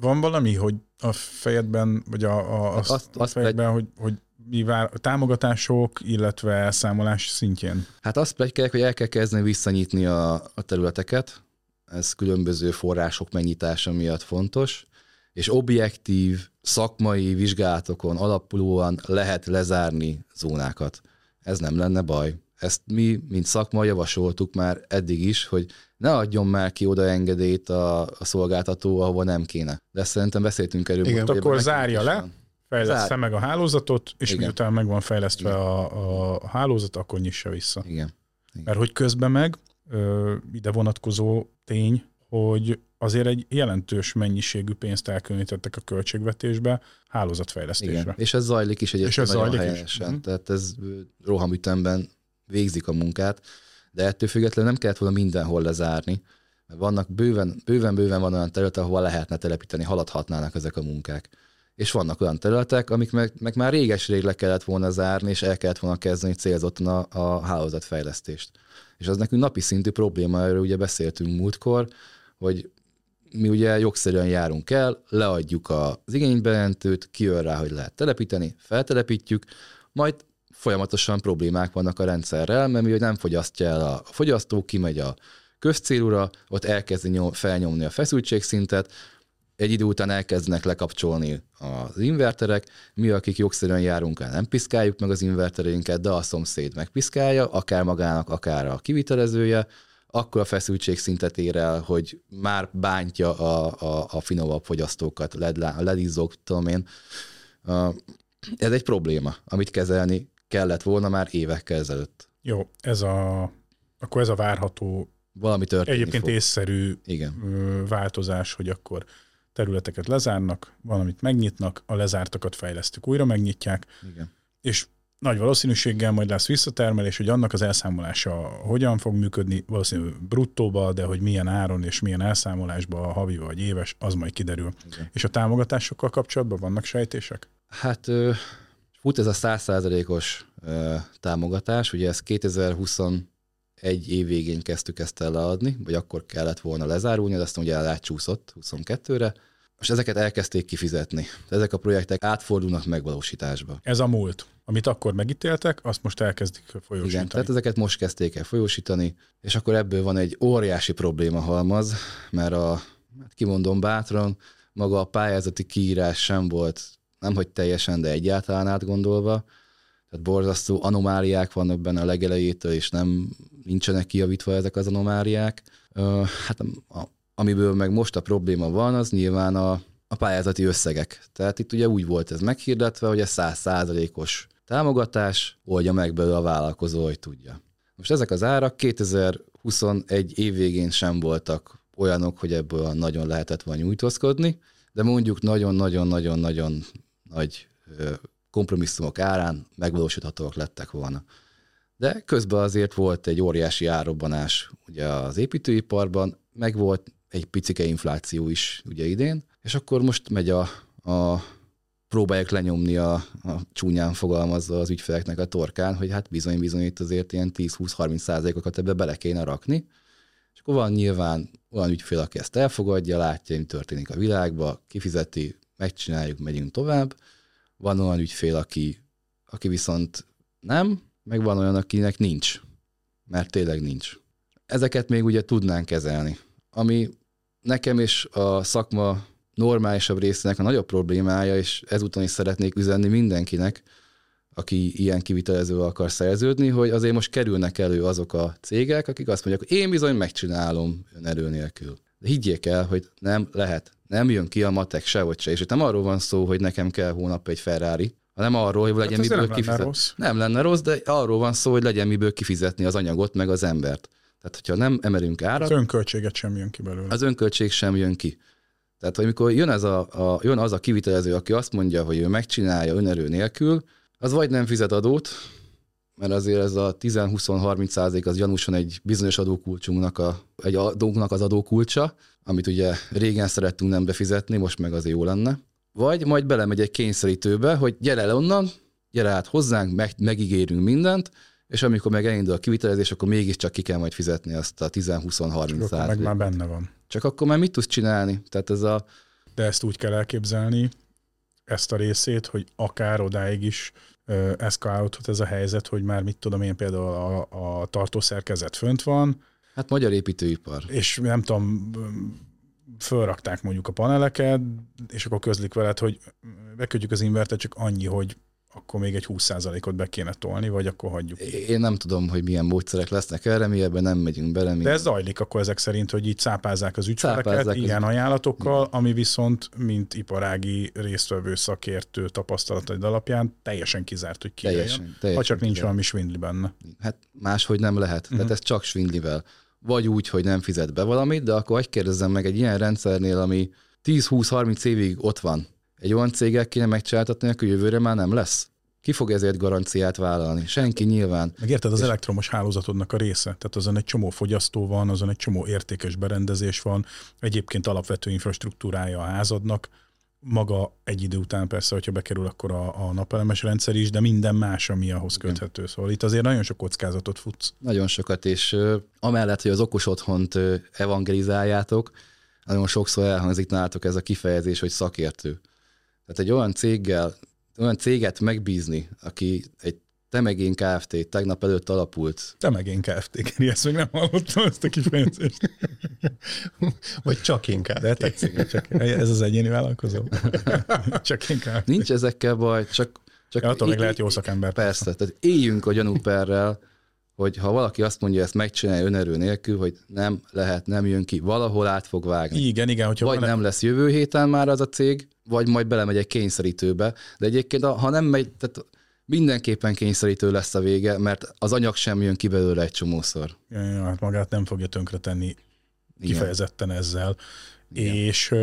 S1: van valami, hogy a fejedben, vagy a, a,
S2: Azt-
S1: azt, a fejedben, hogy, hogy mi vár, támogatások, illetve elszámolás szintjén?
S2: Hát azt plegykálják, hogy el kell kezdeni visszanyitni a, a területeket, ez különböző források megnyitása miatt fontos, és objektív, szakmai vizsgálatokon alapulóan lehet lezárni zónákat. Ez nem lenne baj. Ezt mi, mint szakma javasoltuk már eddig is, hogy ne adjon már ki oda engedélyt a, a szolgáltató, ahova nem kéne. De ezt szerintem beszéltünk erről.
S3: Igen.
S1: Akkor zárja le.
S2: van.
S1: Fejlesz
S2: Zár-
S1: meg a hálózatot, és
S2: Igen.
S1: miután meg van fejlesztve a, a hálózat, akkor nyissa vissza.
S2: Igen.
S1: Mert hogy közben meg ö, ide vonatkozó tény, hogy azért egy jelentős mennyiségű pénzt elkülönítettek a költségvetésbe hálózatfejlesztésre.
S2: Igen, és ez zajlik is egyébként
S1: És ez
S2: nagyon
S1: zajlik is?
S2: helyesen.
S1: Mhm.
S2: Tehát ez rohamütemben végzik a munkát, de ettől függetlenül nem kellett volna mindenhol lezárni. Mert vannak bőven, bőven, bőven van olyan terület, ahol lehetne telepíteni, haladhatnának ezek a munkák. És vannak olyan területek, amik meg, meg már réges-rég le kellett volna zárni, és el kellett volna kezdeni célzottan a, a hálózatfejlesztést. És az nekünk napi szintű probléma, erről ugye beszéltünk múltkor, hogy mi ugye jogszerűen járunk el, leadjuk az igénybejelentőt, kijön rá, hogy lehet telepíteni, feltelepítjük, majd folyamatosan problémák vannak a rendszerrel, mert mi hogy nem fogyasztja el a fogyasztó, kimegy a közcélúra, ott elkezdi nyom, felnyomni a feszültségszintet, egy idő után elkezdenek lekapcsolni az inverterek, mi, akik jogszerűen járunk el, nem piszkáljuk meg az invertereinket, de a szomszéd megpiszkálja, akár magának, akár a kivitelezője, akkor a feszültségszintet ér el, hogy már bántja a, a, a finomabb fogyasztókat, led, ledizzók, tudom én. Ez egy probléma, amit kezelni kellett volna már évekkel ezelőtt.
S1: Jó, ez a, akkor ez a várható,
S2: Valami történni
S1: egyébként
S2: fog.
S1: észszerű
S2: Igen.
S1: változás, hogy akkor területeket lezárnak, valamit megnyitnak, a lezártakat fejlesztük, újra megnyitják,
S2: Igen.
S1: és nagy valószínűséggel majd lesz visszatermelés, hogy annak az elszámolása hogyan fog működni, valószínűleg bruttóba, de hogy milyen áron és milyen elszámolásba, a havi vagy éves, az majd kiderül.
S2: Igen.
S1: És a támogatásokkal kapcsolatban vannak sejtések?
S2: Hát fut ez a százszázalékos támogatás, ugye ez 2021 év végén kezdtük ezt el leadni, vagy akkor kellett volna lezárulni, de aztán ugye átcsúszott 22-re, most ezeket elkezdték kifizetni. Ezek a projektek átfordulnak megvalósításba.
S1: Ez a múlt. Amit akkor megítéltek, azt most elkezdik folyósítani.
S2: Igen, tehát ezeket most kezdték el folyósítani, és akkor ebből van egy óriási probléma halmaz, mert a, hát kimondom bátran, maga a pályázati kiírás sem volt nem hogy teljesen, de egyáltalán átgondolva. Tehát borzasztó anomáliák vannak benne a legelejétől, és nem nincsenek kijavítva ezek az anomáliák. Hát a, amiből meg most a probléma van, az nyilván a, a pályázati összegek. Tehát itt ugye úgy volt ez meghirdetve, hogy ez száz százalékos támogatás, oldja meg belőle a vállalkozó, hogy tudja. Most ezek az árak 2021 év végén sem voltak olyanok, hogy ebből nagyon lehetett volna nyújtózkodni, de mondjuk nagyon-nagyon-nagyon-nagyon nagy kompromisszumok árán megvalósíthatóak lettek volna. De közben azért volt egy óriási árobbanás ugye az építőiparban, meg volt egy picike infláció is ugye idén, és akkor most megy a, a próbálják lenyomni a, a csúnyán fogalmazva az ügyfeleknek a torkán, hogy hát bizony-bizony itt azért ilyen 10-20-30 százalékokat ebbe bele kéne rakni. És akkor van nyilván olyan ügyfél, aki ezt elfogadja, látja, mi történik a világban, kifizeti, megcsináljuk, megyünk tovább. Van olyan ügyfél, aki, aki viszont nem, meg van olyan, akinek nincs, mert tényleg nincs. Ezeket még ugye tudnánk kezelni. Ami nekem és a szakma normálisabb részének a nagyobb problémája, és ezúton is szeretnék üzenni mindenkinek, aki ilyen kivitelezővel akar szerződni, hogy azért most kerülnek elő azok a cégek, akik azt mondják, hogy én bizony megcsinálom önerő nélkül. De higgyék el, hogy nem lehet. Nem jön ki a matek sehogy se. És itt nem arról van szó, hogy nekem kell hónap egy Ferrari, hanem arról, hogy legyen hát miből
S1: nem kifizetni.
S2: Nem lenne rossz, de arról van szó, hogy legyen miből kifizetni az anyagot, meg az embert. Tehát, hogyha nem emelünk árat...
S1: Az önköltséget sem jön ki belőle.
S2: Az önköltség sem jön ki. Tehát, hogy amikor jön, ez a, a, jön az a kivitelező, aki azt mondja, hogy ő megcsinálja önerő nélkül, az vagy nem fizet adót, mert azért ez a 10-20-30 százalék az gyanúsan egy bizonyos adókulcsunknak, a, egy adónknak az adókulcsa, amit ugye régen szerettünk nem befizetni, most meg az jó lenne. Vagy majd belemegy egy kényszerítőbe, hogy gyere le onnan, gyere át hozzánk, meg, megígérünk mindent, és amikor meg elindul a kivitelezés, akkor mégiscsak ki kell majd fizetni azt a 10-20-30 százalékot.
S1: meg már benne van.
S2: Csak akkor már mit tudsz csinálni? Tehát ez a...
S1: De ezt úgy kell elképzelni, ezt a részét, hogy akár odáig is eszkalálódhat ez a helyzet, hogy már mit tudom én, például a, a tartószerkezet fönt van.
S2: Hát magyar építőipar.
S1: És nem tudom, fölrakták mondjuk a paneleket, és akkor közlik veled, hogy bekötjük az invertet csak annyi, hogy akkor még egy 20%-ot be kéne tolni, vagy akkor hagyjuk.
S2: Én nem tudom, hogy milyen módszerek lesznek erre, mi ebben nem megyünk bele. Mi...
S1: De ez zajlik akkor ezek szerint, hogy így szápázzák az ügyfeleket cápázzák ilyen az... ajánlatokkal, ami viszont, mint iparági résztvevő szakértő tapasztalataid alapján teljesen kizárt, hogy kijön. Teljesen, teljesen ha csak nincs kizárt. valami svindli benne.
S2: Hát máshogy nem lehet. Uh-huh. Tehát ez csak svindlivel. Vagy úgy, hogy nem fizet be valamit, de akkor hogy kérdezzem meg egy ilyen rendszernél, ami 10-20-30 évig ott van, egy olyan céggel kéne megcsináltatni, hogy jövőre már nem lesz. Ki fog ezért garanciát vállalni? Senki nyilván.
S1: Megérted, az és... elektromos hálózatodnak a része. Tehát azon egy csomó fogyasztó van, azon egy csomó értékes berendezés van, egyébként alapvető infrastruktúrája a házadnak. Maga egy idő után persze, hogyha bekerül, akkor a, a napelemes rendszer is, de minden más, ami ahhoz köthető. Szóval itt azért nagyon sok kockázatot futsz.
S2: Nagyon sokat, és uh, amellett, hogy az okos otthont uh, evangelizáljátok, nagyon sokszor elhangzik nálatok ez a kifejezés, hogy szakértő. Tehát egy olyan céggel, olyan céget megbízni, aki egy Temegén Kft. tegnap előtt alapult.
S1: Temegén Kft. Keri, ezt még nem hallottam, ezt a kifejezést. *laughs*
S3: Vagy csak én Kft.
S1: De tetszik, csak ez az egyéni vállalkozó. *laughs* csak én Kft.
S2: Nincs ezekkel baj, csak... csak
S1: ja, attól még lehet jó szakember.
S2: Persze, tehát éljünk a gyanúperrel, hogy ha valaki azt mondja, ezt megcsinálja önerő nélkül, hogy nem lehet, nem jön ki, valahol át fog vágni.
S1: Igen, igen. Hogyha
S2: vagy nem lesz jövő héten már az a cég, vagy majd belemegy egy kényszerítőbe. De egyébként, ha nem megy, tehát mindenképpen kényszerítő lesz a vége, mert az anyag sem jön ki belőle egy csomószor.
S1: Ja, ja, hát magát nem fogja tönkretenni kifejezetten ezzel. Igen. És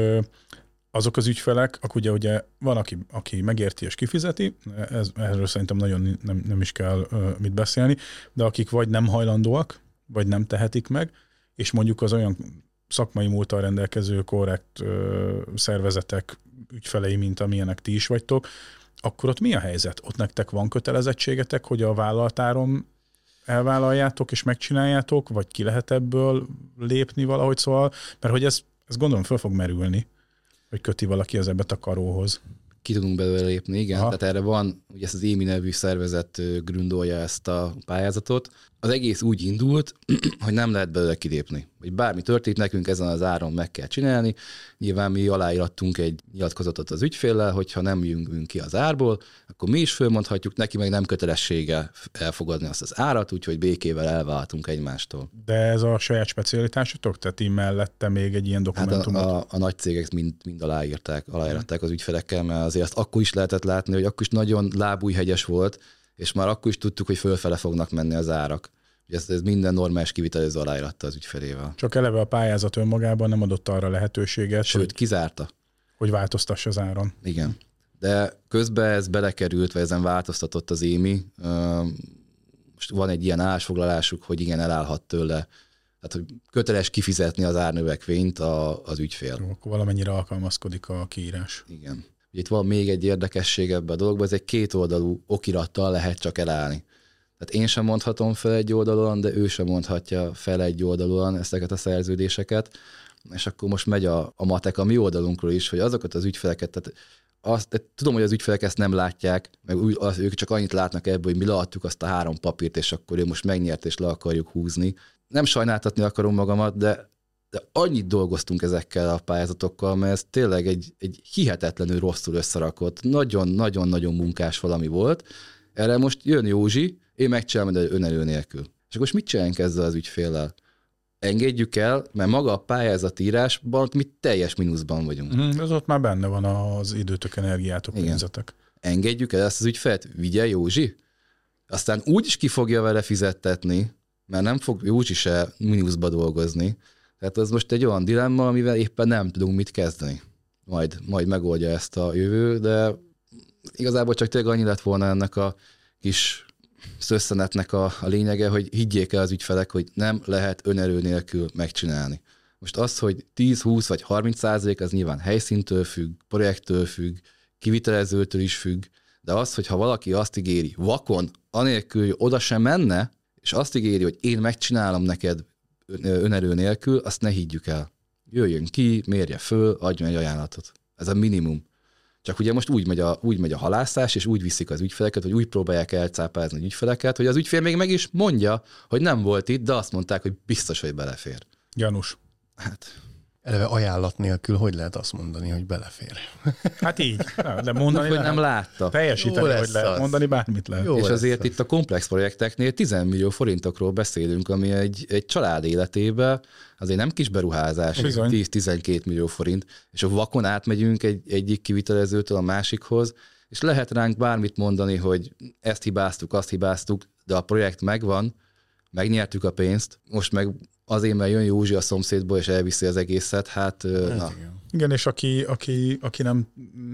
S1: azok az ügyfelek, akkor ugye, ugye van, aki, aki megérti és kifizeti, ez, erről szerintem nagyon nem, nem is kell mit beszélni, de akik vagy nem hajlandóak, vagy nem tehetik meg, és mondjuk az olyan szakmai múltal rendelkező korrekt ö, szervezetek ügyfelei, mint amilyenek ti is vagytok, akkor ott mi a helyzet? Ott nektek van kötelezettségetek, hogy a vállalatárom elvállaljátok és megcsináljátok, vagy ki lehet ebből lépni valahogy, szóval, mert hogy ez, ez gondolom föl fog merülni, hogy köti valaki az ebbet a karóhoz.
S2: Ki tudunk belőle lépni, igen. Aha. Tehát erre van, ugye ezt az EMI nevű szervezet grundolja ezt a pályázatot, az egész úgy indult, *clears throat* hogy nem lehet belőle kilépni. Hogy bármi történt, nekünk ezen az áron meg kell csinálni. Nyilván mi aláírattunk egy nyilatkozatot az ügyféllel, hogyha nem jövünk ki az árból, akkor mi is fölmondhatjuk, neki meg nem kötelessége elfogadni azt az árat, úgyhogy békével elváltunk egymástól.
S1: De ez a saját specialitásotok? Tehát így mellette még egy ilyen dokumentumot?
S2: Hát a, a, a nagy cégek mind, mind aláírták, aláírták az ügyfelekkel, mert azért azt akkor is lehetett látni, hogy akkor is nagyon lábújhegyes volt, és már akkor is tudtuk, hogy fölfele fognak menni az árak. Ugye ez, ez minden normális kivitelező aláíratta az ügyfelével.
S1: Csak eleve a pályázat önmagában nem adott arra lehetőséget.
S2: Sőt, hogy, kizárta.
S1: Hogy változtassa az áron.
S2: Igen. De közben ez belekerült, vagy ezen változtatott az émi. Most van egy ilyen állásfoglalásuk, hogy igen, elállhat tőle tehát, hogy köteles kifizetni az árnövekvényt a, az ügyfél.
S1: Jó, akkor valamennyire alkalmazkodik a kiírás.
S2: Igen. Itt van még egy érdekesség ebben a dologban, ez egy kétoldalú okirattal lehet csak elállni. Tehát én sem mondhatom fel egy oldalon, de ő sem mondhatja fel egy oldalon ezeket a szerződéseket, és akkor most megy a, a matek a mi oldalunkról is, hogy azokat az ügyfeleket, tehát azt, tehát tudom, hogy az ügyfelek ezt nem látják, meg úgy, az, ők csak annyit látnak ebből, hogy mi leadtuk azt a három papírt, és akkor ő most megnyert, és le akarjuk húzni. Nem sajnáltatni akarom magamat, de de annyit dolgoztunk ezekkel a pályázatokkal, mert ez tényleg egy, egy hihetetlenül rosszul összerakott, nagyon-nagyon-nagyon munkás valami volt. Erre most jön Józsi, én megcsinálom, de önerő nélkül. És akkor most mit csináljunk ezzel az ügyféllel? Engedjük el, mert maga a pályázatírásban mi teljes mínuszban vagyunk.
S1: Mm, ez ott már benne van az időtök, energiátok, pénzetek.
S2: Engedjük el ezt az ügyfelet, vigye Józsi, aztán úgy is ki fogja vele fizettetni, mert nem fog Józsi se mínuszba dolgozni, tehát ez most egy olyan dilemma, amivel éppen nem tudunk mit kezdeni. Majd, majd megoldja ezt a jövő, de igazából csak tényleg annyi lett volna ennek a kis szösszenetnek a, a lényege, hogy higgyék el az ügyfelek, hogy nem lehet önerő nélkül megcsinálni. Most az, hogy 10, 20 vagy 30 százalék, az nyilván helyszíntől függ, projektől függ, kivitelezőtől is függ, de az, hogy ha valaki azt ígéri vakon, anélkül, hogy oda sem menne, és azt ígéri, hogy én megcsinálom neked önerő nélkül, azt ne higgyük el. Jöjjön ki, mérje föl, adjon egy ajánlatot. Ez a minimum. Csak ugye most úgy megy, a, úgy megy a halászás, és úgy viszik az ügyfeleket, hogy úgy próbálják elcápázni az ügyfeleket, hogy az ügyfél még meg is mondja, hogy nem volt itt, de azt mondták, hogy biztos, hogy belefér.
S1: Janus.
S3: Hát Eleve ajánlat nélkül hogy lehet azt mondani, hogy belefér? *laughs*
S1: Hát így, de mondani
S2: hogy nem látta.
S1: Teljesíteni, hogy lehet az. mondani, bármit lehet.
S2: Jó és azért az. itt a komplex projekteknél 10 millió forintokról beszélünk, ami egy, egy család életében azért nem kis beruházás, 10-12 millió forint, és a vakon átmegyünk egy, egyik kivitelezőtől a másikhoz, és lehet ránk bármit mondani, hogy ezt hibáztuk, azt hibáztuk, de a projekt megvan, megnyertük a pénzt, most meg azért, mert jön Józsi a szomszédból, és elviszi az egészet, hát, hát na.
S1: Igen. igen, és aki, aki, aki nem,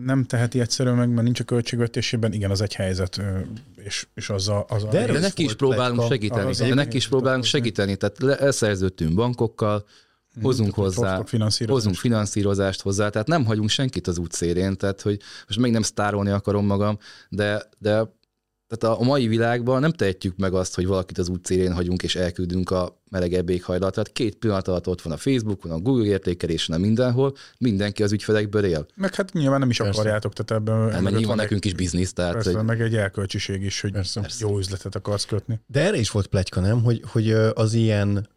S1: nem teheti egyszerűen meg, mert nincs a költségvetésében, igen, az egy helyzet, és, és az a... Az
S2: de, a de neki is próbálunk plekka, segíteni, az de neki is próbálunk segíteni, tehát elszerződtünk bankokkal, mhm. hozunk hozzá, hozunk finanszírozást. hozzá, tehát nem hagyunk senkit az útszérén, tehát hogy most még nem sztárolni akarom magam, de, de tehát a mai világban nem tehetjük meg azt, hogy valakit az útszélén hagyunk és elküldünk a melegebb éghajlatra. Tehát két pillanat alatt ott van a Facebookon, a Google értékelésen, a mindenhol, mindenki az ügyfelekből él.
S1: Meg hát nyilván nem is Persze. akarjátok, tehát ebben...
S2: Nem, mert nyilván nekünk is biznisz, tehát...
S1: Persze, hogy... meg egy elkölcsiség is, hogy Persze. jó üzletet akarsz kötni.
S3: De erre is volt plegyka, nem? Hogy, hogy az ilyen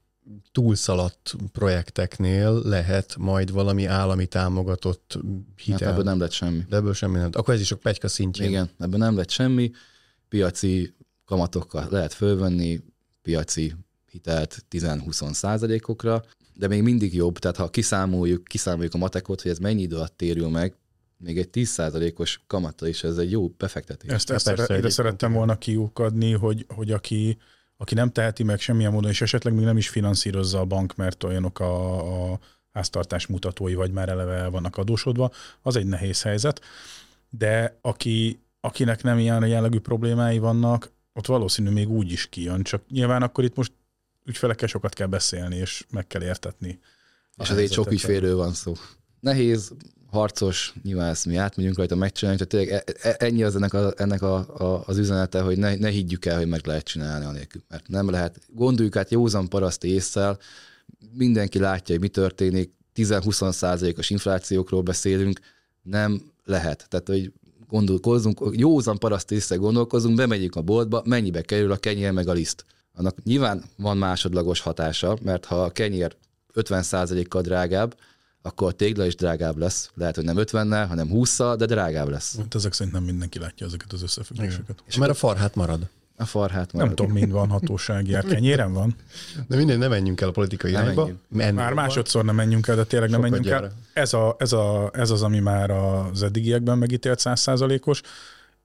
S3: túlszaladt projekteknél lehet majd valami állami támogatott hitel. Hát
S2: ebből nem lett semmi.
S3: De ebből semmi nem. Akkor ez is a plegyka szintjén.
S2: Igen, ebből nem lett semmi piaci kamatokkal lehet fölvenni, piaci hitelt 10-20 százalékokra, de még mindig jobb, tehát ha kiszámoljuk, kiszámoljuk a matekot, hogy ez mennyi idő alatt térül meg, még egy 10 százalékos kamata is, ez egy jó befektetés.
S1: Ezt, ezt Persze, ide szerettem volna kiukadni, hogy, hogy aki, aki nem teheti meg semmilyen módon, és esetleg még nem is finanszírozza a bank, mert olyanok a, a háztartás mutatói vagy már eleve el vannak adósodva, az egy nehéz helyzet, de aki, akinek nem ilyen jellegű problémái vannak, ott valószínű még úgy is kijön, csak nyilván akkor itt most ügyfelekkel sokat kell beszélni, és meg kell értetni.
S2: És azért sok ügyfélről van szó. Nehéz, harcos, nyilván ezt mi átmegyünk rajta megcsinálni, tehát tényleg e- e- ennyi az ennek, a, ennek a, a, az üzenete, hogy ne, ne higgyük el, hogy meg lehet csinálni anélkül, mert nem lehet. Gondoljuk át józan paraszti észszel, mindenki látja, hogy mi történik, 10-20 százalékos inflációkról beszélünk, nem lehet. Tehát, hogy gondolkozunk, józan paraszt észre gondolkozunk, bemegyünk a boltba, mennyibe kerül a kenyér meg a liszt. Annak nyilván van másodlagos hatása, mert ha a kenyér 50%-kal drágább, akkor a tégla is drágább lesz. Lehet, hogy nem 50-nel, hanem 20-szal, de drágább lesz.
S1: Hát ezek szerint nem mindenki látja ezeket az összefüggéseket.
S3: És mert a farhát marad.
S2: A farhát
S1: marad. Nem tudom, mind van hatósági. *laughs* Kenyérem van?
S3: De minden, nem menjünk el a politikai irányba.
S1: Már másodszor nem menjünk el, de tényleg nem menjünk el. Ez, a, ez, a, ez az, ami már az eddigiekben megítélt százszázalékos.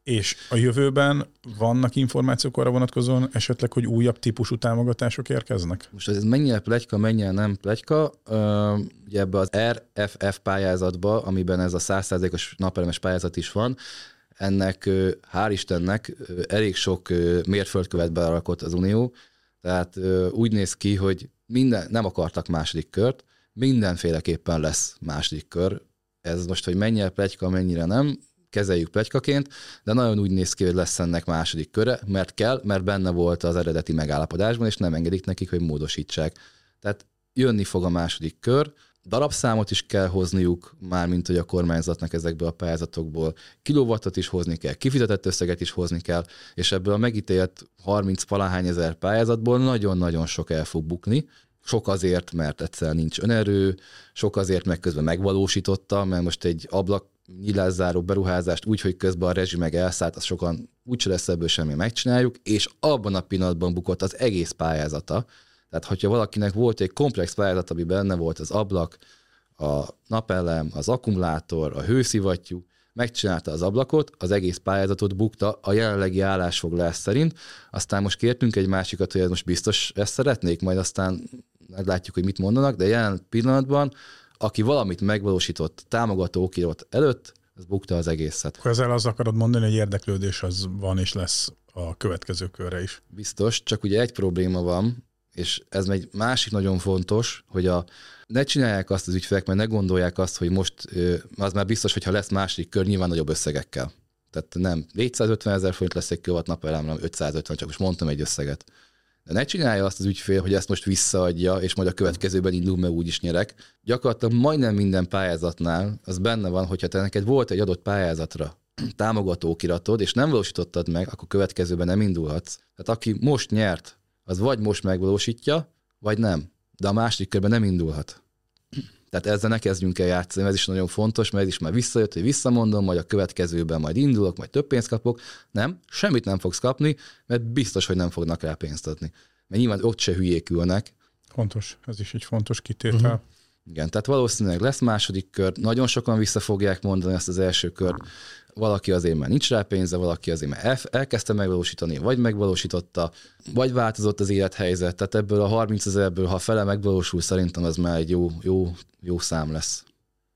S1: És a jövőben vannak információk arra vonatkozóan esetleg, hogy újabb típusú támogatások érkeznek?
S2: Most ez mennyire plegyka, mennyire nem plegyka. Ugye ebbe az RFF pályázatba, amiben ez a 100%-os napelemes pályázat is van, ennek hál' Istennek elég sok mérföldkövet berakott az Unió, tehát úgy néz ki, hogy minden, nem akartak második kört, mindenféleképpen lesz második kör. Ez most, hogy mennyire plegyka, mennyire nem, kezeljük plegykaként, de nagyon úgy néz ki, hogy lesz ennek második köre, mert kell, mert benne volt az eredeti megállapodásban, és nem engedik nekik, hogy módosítsák. Tehát jönni fog a második kör, darabszámot is kell hozniuk, már mint hogy a kormányzatnak ezekből a pályázatokból kilovattot is hozni kell, kifizetett összeget is hozni kell, és ebből a megítélt 30 valahány ezer pályázatból nagyon-nagyon sok el fog bukni, sok azért, mert egyszer nincs önerő, sok azért, mert közben megvalósította, mert most egy ablak nyilázzáró beruházást úgy, hogy közben a rezsi meg elszállt, az sokan úgyse lesz ebből semmi megcsináljuk, és abban a pillanatban bukott az egész pályázata. Tehát, hogyha valakinek volt egy komplex pályázat, ami benne volt az ablak, a napelem, az akkumulátor, a hőszivattyú, megcsinálta az ablakot, az egész pályázatot bukta a jelenlegi állásfoglás szerint, aztán most kértünk egy másikat, hogy ez most biztos ezt szeretnék, majd aztán meglátjuk, hogy mit mondanak, de jelen pillanatban aki valamit megvalósított támogató okirat előtt, az bukta az egészet.
S1: Akkor ezzel az akarod mondani, hogy érdeklődés az van és lesz a következő körre is.
S2: Biztos, csak ugye egy probléma van, és ez egy másik nagyon fontos, hogy a, ne csinálják azt az ügyfelek, mert ne gondolják azt, hogy most az már biztos, hogyha lesz másik kör, nyilván nagyobb összegekkel. Tehát nem 450 ezer forint lesz egy kilowatt napelem, hanem 550, csak most mondtam egy összeget. De ne csinálja azt az ügyfél, hogy ezt most visszaadja, és majd a következőben indul, mert úgy is nyerek. Gyakorlatilag majdnem minden pályázatnál az benne van, hogyha te neked volt egy adott pályázatra támogatókiratod, és nem valósítottad meg, akkor következőben nem indulhatsz. Tehát aki most nyert, az vagy most megvalósítja, vagy nem. De a másik körben nem indulhat. Tehát ezzel ne kezdjünk el játszani, ez is nagyon fontos, mert ez is már visszajött, hogy visszamondom, majd a következőben majd indulok, majd több pénzt kapok. Nem, semmit nem fogsz kapni, mert biztos, hogy nem fognak rá pénzt adni. Mert nyilván ott se hülyék ülnek.
S1: Fontos, ez is egy fontos kitétel. Uh-huh.
S2: Igen, tehát valószínűleg lesz második kör, nagyon sokan vissza fogják mondani ezt az első kört, valaki azért már nincs rá pénze, valaki azért már el, elkezdte megvalósítani, vagy megvalósította, vagy változott az élethelyzet, tehát ebből a 30 ezerből, ha fele megvalósul, szerintem az már egy jó, jó, jó szám lesz.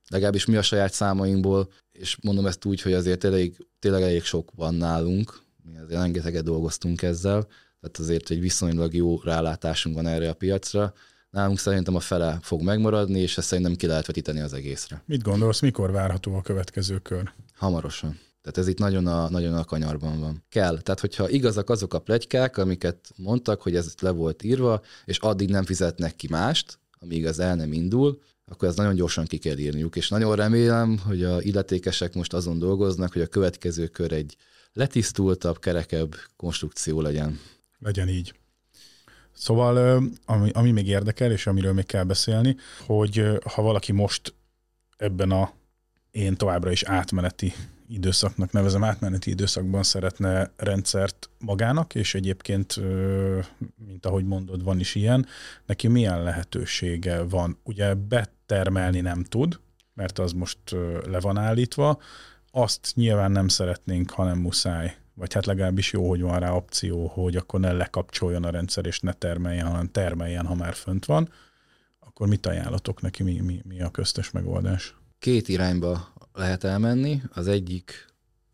S2: Legalábbis mi a saját számainkból, és mondom ezt úgy, hogy azért elég, tényleg elég sok van nálunk, mi azért rengeteget dolgoztunk ezzel, tehát azért egy viszonylag jó rálátásunk van erre a piacra, Nálunk szerintem a fele fog megmaradni, és ezt szerintem ki lehet vetíteni az egészre.
S1: Mit gondolsz, mikor várható a következő kör?
S2: Hamarosan. Tehát ez itt nagyon a, nagyon a kanyarban van. Kell. Tehát, hogyha igazak azok a plegykák, amiket mondtak, hogy ez le volt írva, és addig nem fizetnek ki mást, amíg az el nem indul, akkor ez nagyon gyorsan ki kell írniuk. És nagyon remélem, hogy a illetékesek most azon dolgoznak, hogy a következő kör egy letisztultabb, kerekebb konstrukció legyen.
S1: Legyen így. Szóval ami, ami még érdekel, és amiről még kell beszélni, hogy ha valaki most ebben a én továbbra is átmeneti időszaknak nevezem, átmeneti időszakban szeretne rendszert magának, és egyébként, mint ahogy mondod, van is ilyen, neki milyen lehetősége van? Ugye betermelni nem tud, mert az most le van állítva, azt nyilván nem szeretnénk, hanem muszáj vagy hát legalábbis jó, hogy van rá opció, hogy akkor ne lekapcsoljon a rendszer, és ne termeljen, hanem termeljen, ha már fönt van. akkor mit ajánlatok neki, mi, mi, mi a köztes megoldás?
S2: Két irányba lehet elmenni. Az egyik,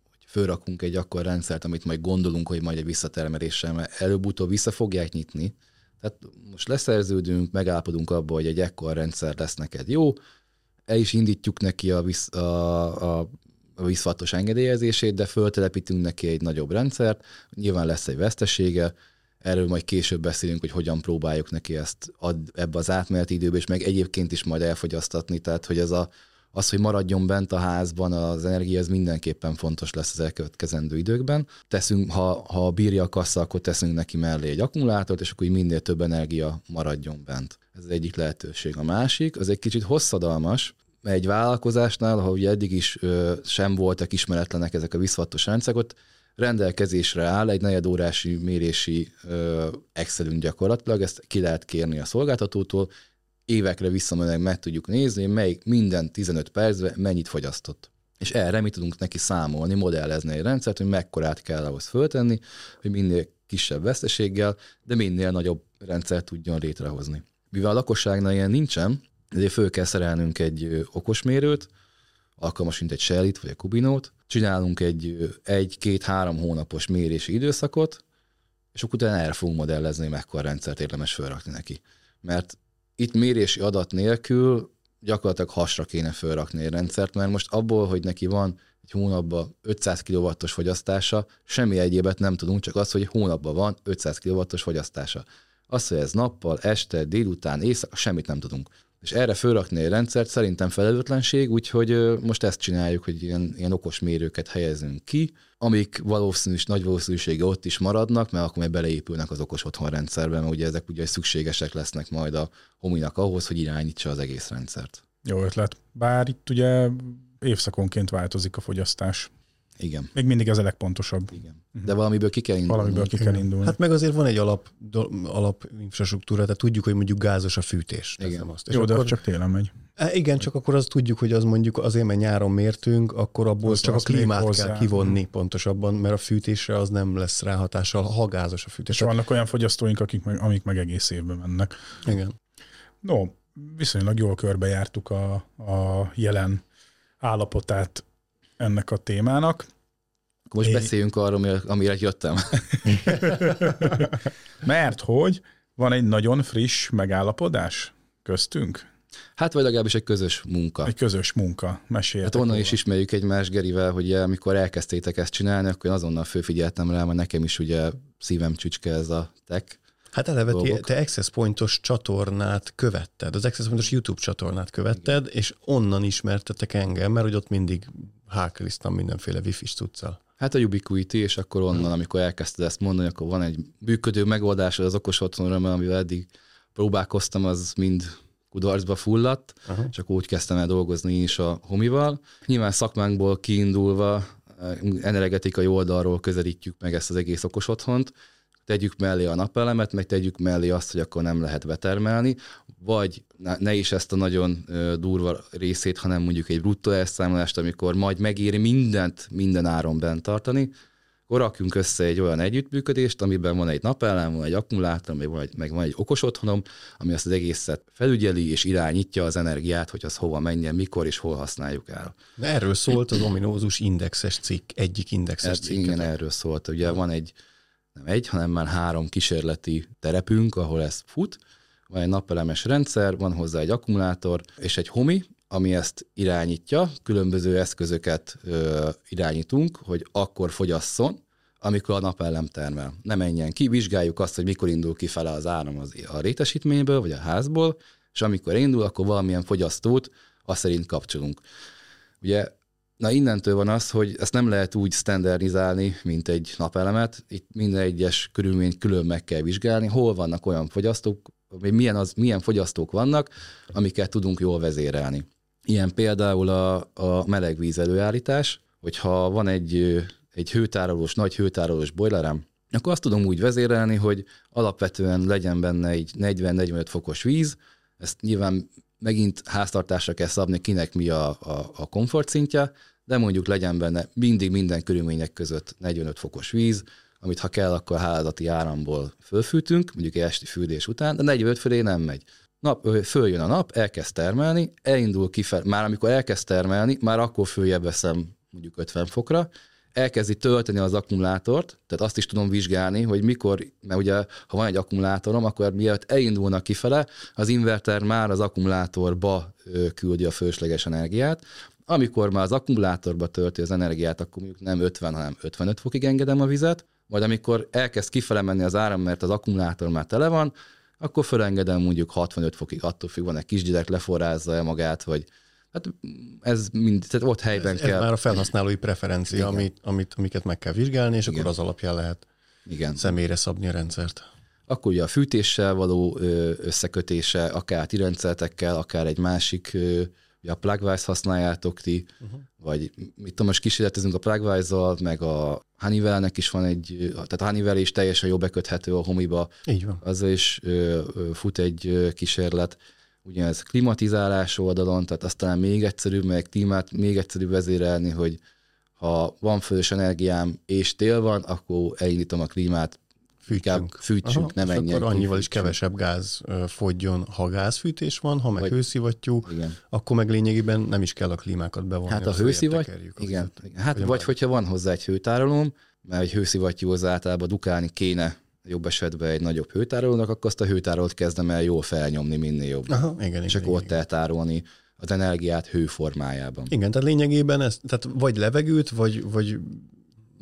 S2: hogy fölrakunk egy akkor rendszert, amit majd gondolunk, hogy majd egy visszatermeléssel, mert előbb-utóbb vissza fogják nyitni. Tehát most leszerződünk, megállapodunk abba, hogy egy ekkor rendszer lesz neked jó, el is indítjuk neki a, visz, a, a, a visszatos engedélyezését, de föltelepítünk neki egy nagyobb rendszert, nyilván lesz egy vesztesége, erről majd később beszélünk, hogy hogyan próbáljuk neki ezt ad, ebbe az átmeneti időbe, és meg egyébként is majd elfogyasztatni, tehát hogy ez a, az, hogy maradjon bent a házban az energia, ez mindenképpen fontos lesz az elkövetkezendő időkben. Teszünk, ha, ha bírja a kassa, akkor teszünk neki mellé egy akkumulátort, és akkor így minél több energia maradjon bent. Ez az egyik lehetőség. A másik, az egy kicsit hosszadalmas, egy vállalkozásnál, ha ugye eddig is ö, sem voltak ismeretlenek ezek a visszatos rendszerek, ott rendelkezésre áll egy negyedórási mérési ö, Excelünk gyakorlatilag, ezt ki lehet kérni a szolgáltatótól, évekre visszamenőleg meg tudjuk nézni, melyik minden 15 percben mennyit fogyasztott. És erre mi tudunk neki számolni, modellezni egy rendszert, hogy mekkorát kell ahhoz föltenni, hogy minél kisebb veszteséggel, de minél nagyobb rendszert tudjon létrehozni. Mivel a lakosságnál ilyen nincsen, ezért föl kell szerelnünk egy okosmérőt, alkalmas, mint egy Shellit vagy egy Kubinót, csinálunk egy egy-két-három hónapos mérési időszakot, és akkor utána erre fogunk modellezni, mekkora rendszert érdemes felrakni neki. Mert itt mérési adat nélkül gyakorlatilag hasra kéne felrakni egy rendszert, mert most abból, hogy neki van egy hónapban 500 kW-os fogyasztása, semmi egyébet nem tudunk, csak az, hogy hónapban van 500 kW-os fogyasztása. Az, hogy ez nappal, este, délután, éjszaka, semmit nem tudunk. És erre fölrakni egy rendszert szerintem felelőtlenség, úgyhogy most ezt csináljuk, hogy ilyen, ilyen okos mérőket helyezünk ki, amik valószínűs, nagy valószínűsége ott is maradnak, mert akkor majd beleépülnek az okos otthonrendszerbe, mert ugye ezek ugye szükségesek lesznek majd a hominak ahhoz, hogy irányítsa az egész rendszert.
S1: Jó ötlet. Bár itt ugye évszakonként változik a fogyasztás.
S2: Igen.
S1: Még mindig ez a legpontosabb.
S2: Igen. Mhm. De valamiből ki kell indulni.
S1: Valamiből ki kell indulni.
S3: Hát meg azért van egy alap, alap infrastruktúra, tehát tudjuk, hogy mondjuk gázos a fűtés.
S2: Igen.
S3: Azt.
S1: És Jó, de akkor... csak télen megy.
S3: E, igen, csak akkor azt tudjuk, hogy az mondjuk azért, mert nyáron mértünk, akkor abból az csak az a klímát hozzá. kell kivonni pontosabban, mert a fűtésre az nem lesz ráhatással, ha gázos a fűtés.
S1: És vannak olyan fogyasztóink, akik meg, amik meg egész évben mennek.
S3: Igen.
S1: No, viszonylag jól körbejártuk a, a jelen állapotát ennek a témának.
S2: Akkor most Én... beszéljünk arról, amire jöttem. *laughs*
S1: Mert hogy van egy nagyon friss megállapodás köztünk?
S2: Hát vagy legalábbis egy közös munka.
S1: Egy közös munka, meséljetek.
S2: Hát onnan róla. is ismerjük egymást Gerivel, hogy amikor elkezdtétek ezt csinálni, akkor én azonnal fölfigyeltem rá, mert nekem is ugye szívem csücske ez a tech.
S3: Hát eleve dolgok. te Access Pointos csatornát követted, az Access Pointos YouTube csatornát követted, Igen. és onnan ismertetek engem, mert hogy ott mindig hákeliztam mindenféle wifi-s cuccal.
S2: Hát a Ubiquiti, és akkor onnan, amikor elkezdted ezt mondani, akkor van egy működő megoldás az okos otthonra, amivel eddig próbálkoztam, az mind kudarcba fulladt, uh-huh. csak úgy kezdtem el dolgozni is a homival. Nyilván szakmánkból kiindulva eh, energetikai oldalról közelítjük meg ezt az egész okos otthont, tegyük mellé a napelemet, meg tegyük mellé azt, hogy akkor nem lehet betermelni, vagy ne is ezt a nagyon durva részét, hanem mondjuk egy bruttó elszámolást, amikor majd megéri mindent minden áron bent tartani, akkor rakjunk össze egy olyan együttműködést, amiben van egy napelem, van egy akkumulátor, meg van egy, meg van egy okos otthonom, ami azt az egészet felügyeli és irányítja az energiát, hogy az hova menjen, mikor és hol használjuk el.
S3: Erről szólt az ominózus indexes cikk, egyik indexes cikk.
S2: Igen, erről szólt. Ugye van egy nem egy, hanem már három kísérleti terepünk, ahol ez fut. Van egy napelemes rendszer, van hozzá egy akkumulátor és egy homi, ami ezt irányítja, különböző eszközöket ö, irányítunk, hogy akkor fogyasszon, amikor a napellem termel. Ne menjen ki, vizsgáljuk azt, hogy mikor indul ki fele az áram az, a rétesítményből, vagy a házból, és amikor indul, akkor valamilyen fogyasztót azt szerint kapcsolunk. Ugye Na innentől van az, hogy ezt nem lehet úgy standardizálni, mint egy napelemet. Itt minden egyes körülményt külön meg kell vizsgálni, hol vannak olyan fogyasztók, milyen, az, milyen fogyasztók vannak, amiket tudunk jól vezérelni. Ilyen például a, a melegvíz előállítás, hogyha van egy, egy hőtárolós, nagy hőtárolós bojlerem, akkor azt tudom úgy vezérelni, hogy alapvetően legyen benne egy 40-45 fokos víz, ezt nyilván megint háztartásra kell szabni, kinek mi a, a, a komfortszintje, de mondjuk legyen benne mindig minden körülmények között 45 fokos víz, amit ha kell, akkor hálózati áramból fölfűtünk, mondjuk esti fürdés után, de 45 fölé nem megy. nap, följön a nap, elkezd termelni, elindul kifelé, már amikor elkezd termelni, már akkor följebb veszem mondjuk 50 fokra, elkezdi tölteni az akkumulátort, tehát azt is tudom vizsgálni, hogy mikor, mert ugye ha van egy akkumulátorom, akkor mielőtt elindulnak kifele, az inverter már az akkumulátorba küldi a fölösleges energiát, amikor már az akkumulátorba tölti az energiát, akkor mondjuk nem 50, hanem 55 fokig engedem a vizet, majd amikor elkezd kifele menni az áram, mert az akkumulátor már tele van, akkor felengedem mondjuk 65 fokig, attól függ, van egy kisgyerek leforrázza el magát, vagy Hát ez mind, tehát ott helyben
S3: ez,
S2: kell.
S3: Ez már a felhasználói preferencia, amit, amit, amiket meg kell vizsgálni, és Igen. akkor az alapján lehet
S2: Igen.
S3: személyre szabni a rendszert.
S2: Akkor ugye a fűtéssel való összekötése, akár ti rendszertekkel, akár egy másik, a Plugwise használjátok ti, uh-huh. vagy mit tudom, most kísérletezünk a Plugwise-zal, meg a Honeywell-nek is van egy, tehát a Honeywell is teljesen jó beköthető a homiba.
S3: Így van.
S2: Azzal is fut egy kísérlet ugye ez klimatizálás oldalon, tehát aztán még egyszerűbb, meg klímát még egyszerűbb vezérelni, hogy ha van fölös energiám és tél van, akkor elindítom a klímát,
S3: fűtsünk,
S2: fűtsünk Aha, nem ennyi.
S3: Akkor annyival is kevesebb gáz fogjon, ha gázfűtés van, ha meg Vagy, hőszivattyú, igen. akkor meg lényegében nem is kell a klímákat bevonni.
S2: Hát a hőszivattyú, igen. igen. Hát vagy, vagy hogyha van hozzá egy hőtárolóm, mert egy hőszivattyúhoz általában dukálni kéne jobb esetben egy nagyobb hőtárolónak, akkor azt a hőtárolót kezdem el jól felnyomni minél jobb.
S3: Aha, igen,
S2: és igen, akkor igen, ott eltárolni az energiát hőformájában.
S3: Igen, tehát lényegében ez, tehát vagy levegőt, vagy, vagy,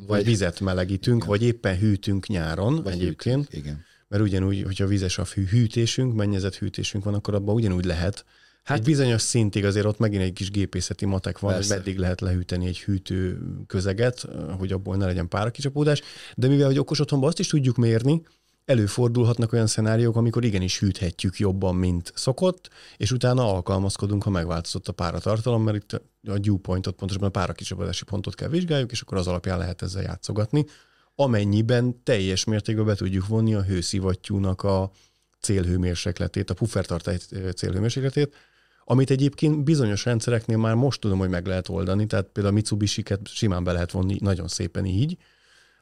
S3: vagy, vizet melegítünk, igen. vagy éppen hűtünk nyáron vagy egyébként.
S2: Hűtünk, igen.
S3: Mert ugyanúgy, hogyha vizes a hűtésünk, mennyezet hűtésünk van, akkor abban ugyanúgy lehet Hát egy bizonyos szintig azért ott megint egy kis gépészeti matek van, Persze. hogy meddig lehet lehűteni egy hűtő közeget, hogy abból ne legyen párakicsapódás, de mivel hogy okos otthonban azt is tudjuk mérni, előfordulhatnak olyan szenáriók, amikor igenis hűthetjük jobban, mint szokott, és utána alkalmazkodunk, ha megváltozott a páratartalom, mert itt a dew pointot, pontosabban a párakicsapodási pontot kell vizsgáljuk, és akkor az alapján lehet ezzel játszogatni, amennyiben teljes mértékben be tudjuk vonni a hőszivattyúnak a célhőmérsékletét, a puffertartály célhőmérsékletét, amit egyébként bizonyos rendszereknél már most tudom, hogy meg lehet oldani, tehát például a Mitsubishi-ket simán be lehet vonni nagyon szépen így.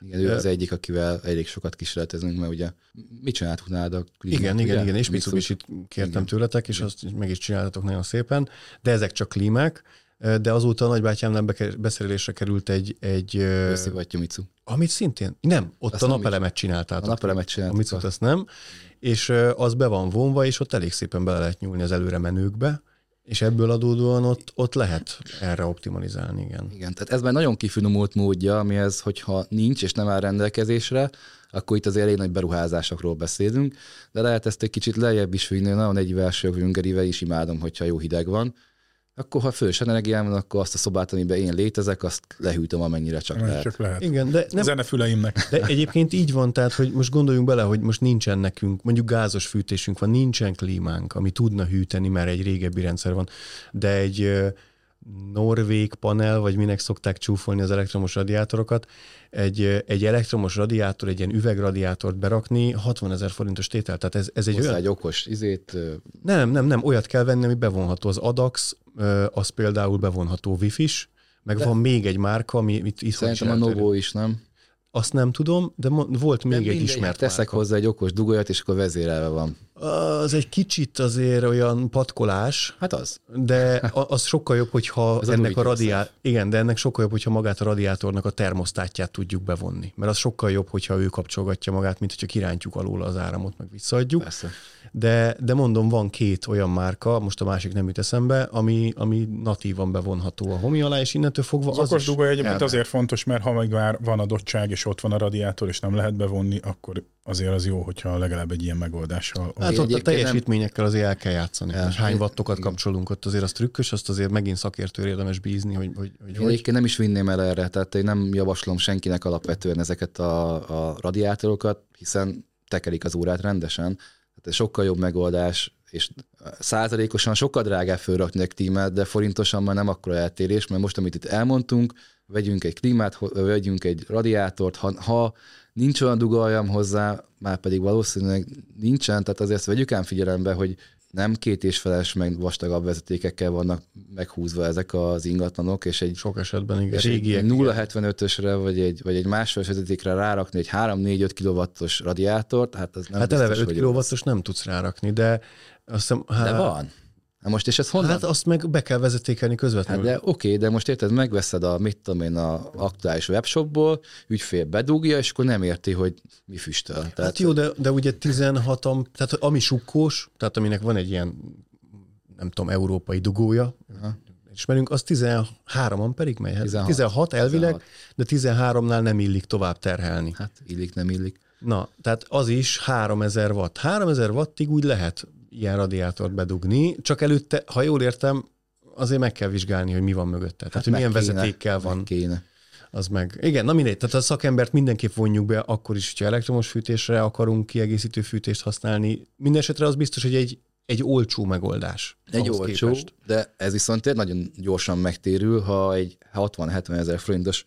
S2: Igen, ő az egyik, akivel elég sokat kísérletezünk, mert ugye mit csináltuk nálad
S3: Igen, ugye? igen, igen, és mitsubishi kértem igen. tőletek, és igen. azt meg is csináltatok nagyon szépen, de ezek csak klímák, de azóta a nagybátyámnál beszerelésre került egy... egy
S2: Összivattyú Mitsu.
S3: Amit szintén, nem, ott azt a napelemet csináltátok.
S2: A napelemet csináltátok.
S3: A Mitsu azt nem, és az be van vonva, és ott elég szépen bele lehet nyúlni az előre menőkbe, és ebből adódóan ott, ott lehet erre optimalizálni, igen.
S2: Igen, tehát ez már nagyon kifinomult módja, amihez, hogyha nincs és nem áll rendelkezésre, akkor itt az elég nagy beruházásokról beszélünk, de lehet ezt egy kicsit lejjebb is vinni, nagyon egy verső hüngerivel is imádom, hogyha jó hideg van, akkor ha fős energiám van, akkor azt a szobát, amiben én létezek, azt lehűtöm, amennyire csak lehet.
S1: Csak lehet.
S3: Igen, de
S1: nem, Zenefüleimnek.
S3: De egyébként így van, tehát, hogy most gondoljunk bele, hogy most nincsen nekünk, mondjuk gázos fűtésünk van, nincsen klímánk, ami tudna hűteni, mert egy régebbi rendszer van, de egy norvég panel, vagy minek szokták csúfolni az elektromos radiátorokat, egy, egy elektromos radiátor, egy ilyen üvegradiátort berakni 60 ezer forintos tétel. Tehát ez, ez egy
S2: olyan... egy okos izét...
S3: Nem, nem, nem, olyat kell venni, ami bevonható. Az ADAX, az például bevonható wifi-s, meg De van még egy márka, ami itt
S2: is Szerintem a Novo is, nem?
S3: Azt nem tudom, de volt még de egy ismert
S2: Teszek márka. hozzá egy okos dugóját, és akkor vezérelve van.
S3: Az egy kicsit azért olyan patkolás.
S2: Hát az.
S3: De az sokkal jobb, hogyha Ez ennek a radiátor, igen, de ennek sokkal jobb, hogyha magát a radiátornak a termosztátját tudjuk bevonni. Mert az sokkal jobb, hogyha ő kapcsolgatja magát, mint hogyha kirántjuk alól az áramot, meg visszaadjuk.
S2: Persze.
S3: De, de mondom, van két olyan márka, most a másik nem jut eszembe, ami, ami natívan bevonható a homi alá, és innentől fogva
S1: az, az okos egyébként azért fontos, mert ha meg már van adottság, és ott van a radiátor, és nem lehet bevonni, akkor azért az jó, hogyha legalább egy ilyen megoldással.
S3: Hát ott a teljesítményekkel azért el kell játszani. El, hány wattokat kapcsolunk ott, azért az trükkös, azt azért megint szakértőre érdemes bízni, hogy hogy, hogy,
S2: hogy. Egyébként nem is vinném el erre, tehát én nem javaslom senkinek alapvetően ezeket a, a radiátorokat, hiszen tekerik az órát rendesen. Tehát ez sokkal jobb megoldás, és százalékosan sokkal drágább fölrakni egy klímát, de forintosan már nem akkora eltérés, mert most, amit itt elmondtunk, vegyünk egy klímát, vegyünk egy radiátort, ha, ha nincs olyan dugaljam hozzá, már pedig valószínűleg nincsen, tehát azért vegyük ám figyelembe, hogy nem két és feles, meg vastagabb vezetékekkel vannak meghúzva ezek az ingatlanok, és egy,
S3: Sok esetben igen.
S2: Egy 0,75-ösre, vagy egy, vagy egy másfél vezetékre rárakni egy 3-4-5 kW-os radiátort, hát az nem
S3: Hát eleve 5 kW-os nem tudsz rárakni, de Azt hiszem,
S2: De
S3: hát,
S2: van. Na most, és ez honnan?
S3: Hát azt meg be kell vezetékelni
S2: Hát
S3: közvetlenül.
S2: de oké, de most érted, megveszed a, mit tudom én, a aktuális webshopból, ügyfél bedugja, és akkor nem érti, hogy mi füstöl. Tehát,
S3: Hát jó, de, de ugye 16 tehát ami sukkós, tehát aminek van egy ilyen, nem tudom, európai dugója,
S2: Aha.
S3: ismerünk, az 13 amperig megy. Hát
S2: 16.
S3: 16 elvileg,
S2: 16.
S3: de 13-nál nem illik tovább terhelni.
S2: Hát illik, nem illik.
S3: Na, tehát az is 3000 watt. 3000 wattig úgy lehet ilyen radiátort bedugni, csak előtte, ha jól értem, azért meg kell vizsgálni, hogy mi van mögötte. Tehát, hát hogy milyen
S2: kéne,
S3: vezetékkel van.
S2: Kéne.
S3: Az meg. Igen, na mindegy, tehát a szakembert mindenképp vonjuk be, akkor is, hogyha elektromos fűtésre akarunk kiegészítő fűtést használni. Mindenesetre az biztos, hogy egy, egy olcsó megoldás.
S2: Egy olcsó,
S3: képest.
S2: de ez viszont nagyon gyorsan megtérül, ha egy 60-70 ezer forintos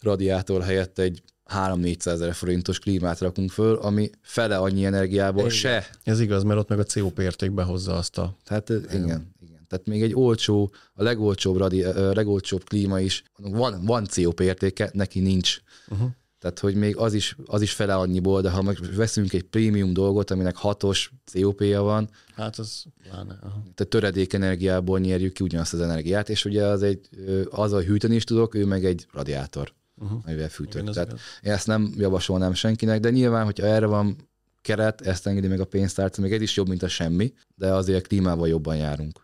S2: radiátor helyett egy 3-400 ezer forintos klímát rakunk föl, ami fele annyi energiából
S3: Igen.
S2: se.
S3: Ez igaz, mert ott meg a COP érték behozza azt a...
S2: Tehát ez- igen, igen. Tehát még egy olcsó, a legolcsóbb, radi, ö, legolcsóbb klíma is, van, van COP értéke, neki nincs.
S3: Uh-huh.
S2: Tehát, hogy még az is, az is fele annyiból, de ha meg veszünk egy prémium dolgot, aminek hatos COP-ja van,
S3: Hát az pláne. Aha.
S2: tehát töredék energiából nyerjük ki ugyanazt az energiát, és ugye az egy, ö, azzal hűteni is tudok, ő meg egy radiátor,
S3: Uh-huh.
S2: amivel fűtök.
S3: Igen,
S2: Tehát én ezt nem javasolnám senkinek, de nyilván, hogyha erre van keret, ezt engedi meg a pénztárca, még ez is jobb, mint a semmi, de azért klímával jobban járunk.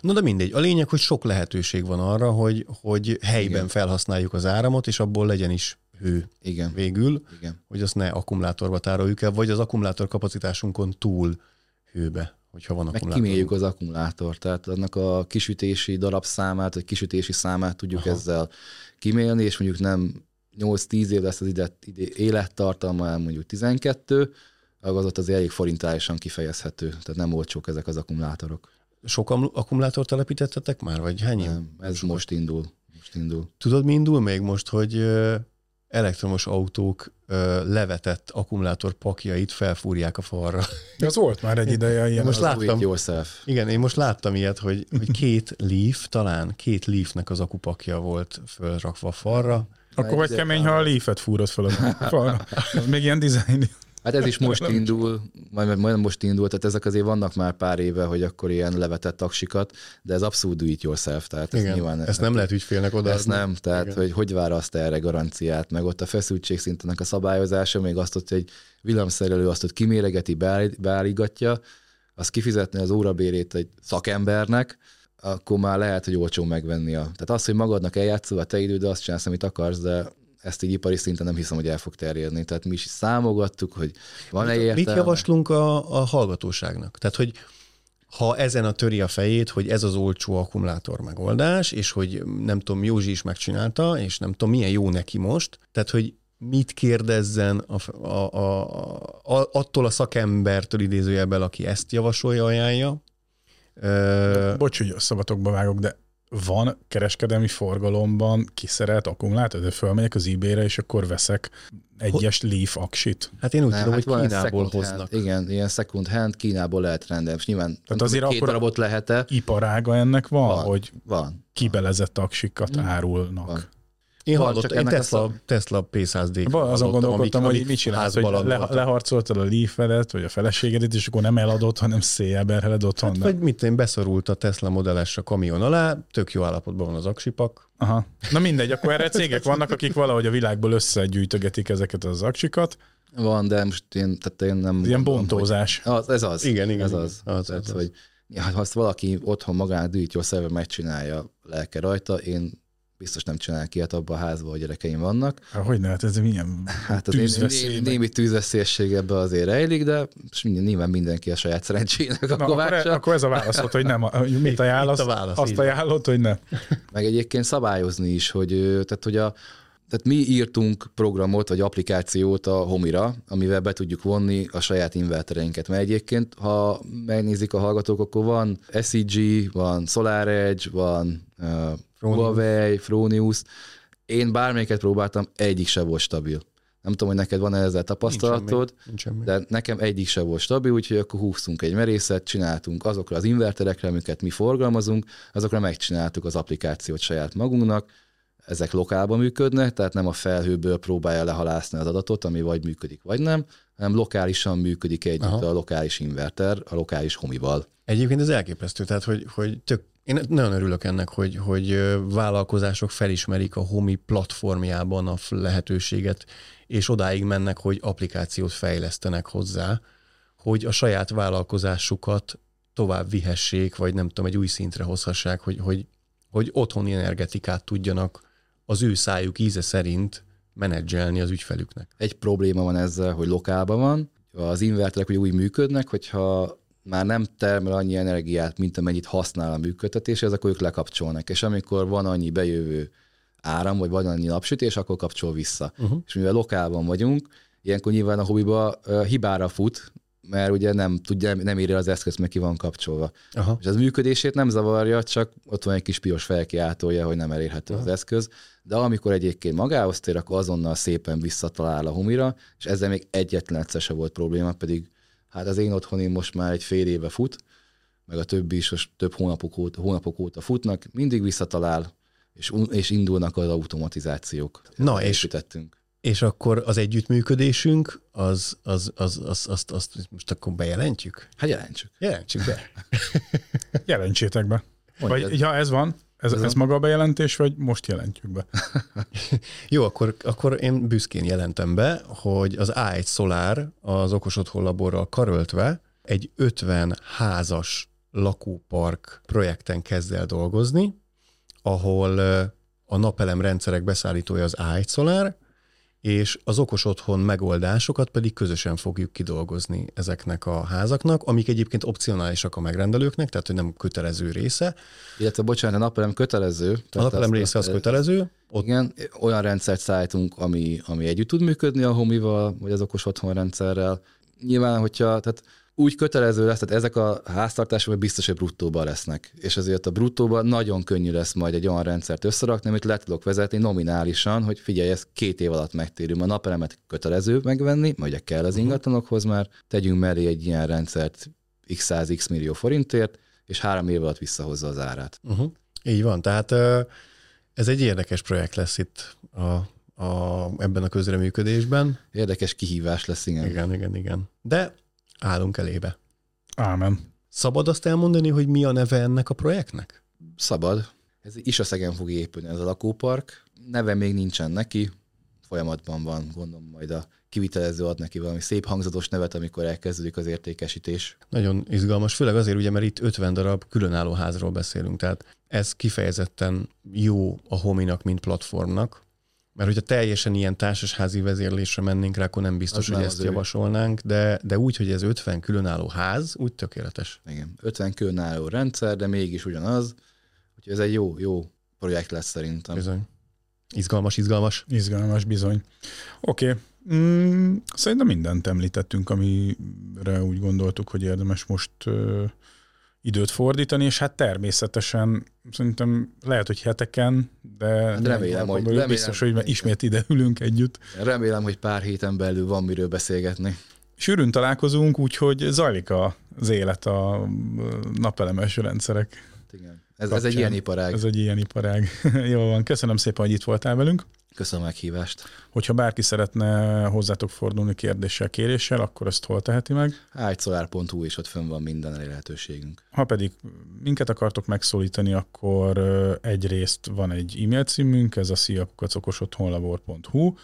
S3: Na de mindegy. A lényeg, hogy sok lehetőség van arra, hogy, hogy helyben
S2: Igen.
S3: felhasználjuk az áramot, és abból legyen is hő
S2: Igen,
S3: végül,
S2: igen.
S3: hogy azt ne akkumulátorba tároljuk el, vagy az akkumulátor kapacitásunkon túl hőbe, hogyha van
S2: Meg
S3: akkumulátor.
S2: kiméljük az akkumulátort, tehát annak a kisütési darabszámát, vagy kisütési számát tudjuk
S3: Aha.
S2: Ezzel kimélni, és mondjuk nem 8-10 év lesz az ide, ide élettartalma, hanem mondjuk 12, az ott az elég forintálisan kifejezhető, tehát nem olcsók ezek az akkumulátorok.
S3: Sok akkumulátort telepítettetek már, vagy hány?
S2: Nem, ez most indul. Most indul.
S3: Tudod, mi indul még most, hogy elektromos autók ö, levetett akkumulátor pakjait felfúrják a falra.
S1: De az volt már egy ideje ilyen.
S3: Most
S1: az-
S3: láttam. Igen, én most láttam ilyet, hogy, hogy két Leaf, talán két Leafnek az akupakja volt fölrakva a falra.
S1: Akkor vagy
S2: Egy-
S1: kemény, ha a Leaf-et fúrod fel a falra. Az még ilyen dizájn.
S2: Hát ez is most indul, majd, majd most indul, tehát ezek azért vannak már pár éve, hogy akkor ilyen levetett taksikat, de ez abszolút do it yourself, tehát ez
S3: Igen,
S2: nyilván
S3: ezt nem lehet ügyfélnek oda.
S2: Ezt nem, tehát
S3: Igen.
S2: hogy hogy váraszt erre garanciát, meg ott a feszültségszintenek a szabályozása, még azt ott, hogy egy villamszerelő azt ott kiméregeti, beáll- beállígatja, azt kifizetni az órabérét egy szakembernek, akkor már lehet, hogy olcsó megvenni. A... Tehát az, hogy magadnak eljátszol a te időd, azt csinálsz, amit akarsz, de ezt így ipari szinten nem hiszem, hogy el fog terjedni. Tehát mi is számogattuk, hogy van-e értelme.
S3: Mit javaslunk a, a hallgatóságnak? Tehát, hogy ha ezen a töri a fejét, hogy ez az olcsó akkumulátor megoldás, és hogy nem tudom, Józsi is megcsinálta, és nem tudom, milyen jó neki most, tehát, hogy mit kérdezzen a, a, a, a, attól a szakembertől idézőjelben, aki ezt javasolja, ajánlja. Ö,
S1: Bocs, hogy a szabatokba vágok, de van kereskedelmi forgalomban kiszerelt akkumulátor, de fölmegyek az eBay-re, és akkor veszek egyes Leaf aksit.
S3: hát én úgy
S2: Nem,
S3: tudom,
S2: hát
S3: hogy
S2: van
S3: Kínából hoznak.
S2: Hand, igen, ilyen second hand, Kínából lehet rendelni. És nyilván Tehát
S1: azért
S2: két
S1: akkor-
S2: darabot lehet-e?
S1: Iparága ennek van,
S2: Van.
S1: van. hogy
S2: Van.
S1: kibelezett aksikat árulnak.
S2: Van.
S3: Én hallottam, én
S2: ennek a
S3: Tesla, Tesla P100D.
S1: Ba, azon gondolkodtam, hogy mit csinálsz, hogy le, leharcoltad a leaf vagy a feleségedet, és akkor nem eladott, hanem széjjelberheled otthon.
S3: Hát, vagy mit én beszorult a Tesla modelles a kamion alá, tök jó állapotban van az aksipak.
S1: Aha. Na mindegy, akkor erre cégek vannak, akik valahogy a világból összegyűjtögetik ezeket az aksikat.
S2: Van, de most én, tehát én nem...
S1: Ilyen bontózás.
S2: Hogy, az, ez az.
S3: Igen, igen,
S2: Ez
S3: igen.
S2: az.
S3: Az,
S2: tehát,
S3: az, az.
S2: hogy ha azt valaki otthon magán it yourself megcsinálja, lelke rajta, én biztos nem csinálok ilyet abba a házba, hogy gyerekeim vannak.
S1: Hát, hogy ne, hát ez milyen
S2: Hát az én,
S1: tűzveszély.
S2: né, némi tűzveszélyesség ebbe azért rejlik, de nyilván mindenki a saját szerencsének a
S1: Na, akkor, e-
S2: kovácsa.
S1: akkor ez a válaszod, hogy nem. Hogy mit ajánlasz?
S3: Itt a válasz,
S1: Azt ajánlod, hogy ne.
S2: Meg egyébként szabályozni is, hogy, tehát, hogy a, tehát mi írtunk programot vagy applikációt a Homira, amivel be tudjuk vonni a saját invertereinket. Mert egyébként, ha megnézik a hallgatók, akkor van SEG, van SolarEdge, van uh,
S3: Fronius.
S2: Huawei, Fronius. Én bármelyiket próbáltam, egyik se volt stabil. Nem tudom, hogy neked van-e ezzel tapasztalatod,
S3: Nincs semmi.
S2: de nekem egyik se volt stabil, úgyhogy akkor húztunk egy merészet, csináltunk azokra az inverterekre, amiket mi forgalmazunk, azokra megcsináltuk az applikációt saját magunknak, ezek lokálban működnek, tehát nem a felhőből próbálja lehalászni az adatot, ami vagy működik, vagy nem, hanem lokálisan működik együtt Aha. a lokális inverter, a lokális homival.
S3: Egyébként ez elképesztő, tehát hogy, hogy tök, én nagyon örülök ennek, hogy, hogy vállalkozások felismerik a Homi platformjában a lehetőséget, és odáig mennek, hogy applikációt fejlesztenek hozzá, hogy a saját vállalkozásukat tovább vihessék, vagy nem tudom, egy új szintre hozhassák, hogy, hogy, hogy otthoni energetikát tudjanak az ő szájuk íze szerint menedzselni az ügyfelüknek.
S2: Egy probléma van ezzel, hogy lokálban van, az inverterek ugye úgy működnek, hogyha már nem termel annyi energiát, mint amennyit használ a működtetés, ez akkor ők lekapcsolnak. És amikor van annyi bejövő áram, vagy van annyi napsütés, akkor kapcsol vissza. Uh-huh. És mivel lokálban vagyunk, ilyenkor nyilván a hobbiba hibára fut, mert ugye nem tudja, nem írja az eszközt, mert ki van kapcsolva. Aha. És az működését nem zavarja, csak ott van egy kis piros felkiáltója, hogy nem elérhető Aha. az eszköz. De amikor egyébként magához tér, akkor azonnal szépen visszatalál a humira, és ezzel még egyetlen egyszer se volt probléma, pedig hát az én otthonim most már egy fél éve fut, meg a többi is most több hónapok óta, hónapok óta futnak, mindig visszatalál, és, és indulnak az automatizációk.
S3: Na, és. És akkor az együttműködésünk, az, az, az, az, azt, azt most akkor bejelentjük?
S2: Hát jelentsük.
S3: Jelentsük be. *laughs*
S1: Jelentsétek be. Mondjad. Vagy, ja, ez van, ez, ez, ez maga a bejelentés, vagy most jelentjük be? *laughs*
S3: Jó, akkor, akkor én büszkén jelentem be, hogy az A1 Solar az okos otthon laborral karöltve egy 50 házas lakópark projekten kezd el dolgozni, ahol a napelem rendszerek beszállítója az A1 Solar, és az okos otthon megoldásokat pedig közösen fogjuk kidolgozni ezeknek a házaknak, amik egyébként opcionálisak a megrendelőknek, tehát hogy nem kötelező része.
S2: Illetve, bocsánat, a napelem kötelező.
S3: A napelem része az kötelező.
S2: Ott... Igen, olyan rendszert szállítunk, ami, ami együtt tud működni a homival, vagy az okos otthon rendszerrel. Nyilván, hogyha, tehát úgy kötelező lesz, tehát ezek a háztartások biztos, hogy bruttóban lesznek. És ezért a bruttóban nagyon könnyű lesz majd egy olyan rendszert összerakni, amit le tudok vezetni nominálisan, hogy figyelj, ez két év alatt megtérünk. A napelemet kötelező megvenni, majd ugye kell az mhm. ingatlanokhoz már, tegyünk mellé egy ilyen rendszert x száz x millió forintért, és három év alatt visszahozza az árát.
S3: Uh-huh. Így van, tehát ez egy érdekes projekt lesz itt a, a, ebben a közreműködésben.
S2: Érdekes kihívás lesz, igen.
S3: Igen, igen, igen. De állunk elébe.
S1: Ámen.
S3: Szabad azt elmondani, hogy mi a neve ennek a projektnek?
S2: Szabad. Ez Isaszegen fog épülni ez a lakópark. Neve még nincsen neki, folyamatban van, gondolom majd a kivitelező ad neki valami szép hangzatos nevet, amikor elkezdődik az értékesítés.
S3: Nagyon izgalmas, főleg azért ugye, mert itt 50 darab különálló házról beszélünk, tehát ez kifejezetten jó a Hominak, mint platformnak, mert hogyha teljesen ilyen társasházi vezérlésre mennénk rá, akkor nem biztos, az hogy ezt javasolnánk, de, de úgy, hogy ez 50 különálló ház, úgy tökéletes.
S2: Igen, 50 különálló rendszer, de mégis ugyanaz, úgyhogy ez egy jó, jó projekt lesz szerintem.
S3: Bizony. Izgalmas, izgalmas.
S1: Izgalmas, bizony. Oké, okay. mm, szerintem mindent említettünk, amire úgy gondoltuk, hogy érdemes most időt fordítani, és hát természetesen szerintem lehet, hogy heteken, de
S2: hát remélem, hogy remélem,
S1: biztos, hogy ismét ide ülünk együtt.
S2: Remélem, hogy pár héten belül van miről beszélgetni.
S1: Sűrűn találkozunk, úgyhogy zajlik az élet a napelemes rendszerek.
S2: Igen. Ez, ez egy ilyen iparág.
S1: Ez egy ilyen iparág. *laughs* Jó van, köszönöm szépen, hogy itt voltál velünk.
S2: Köszönöm a meghívást.
S1: Hogyha bárki szeretne hozzátok fordulni kérdéssel, kéréssel, akkor ezt hol teheti meg?
S2: ágyszolár.hu, és ott fönn van minden elérhetőségünk.
S1: Ha pedig minket akartok megszólítani, akkor egyrészt van egy e-mail címünk, ez a sziakukacokosotthonlabor.hu,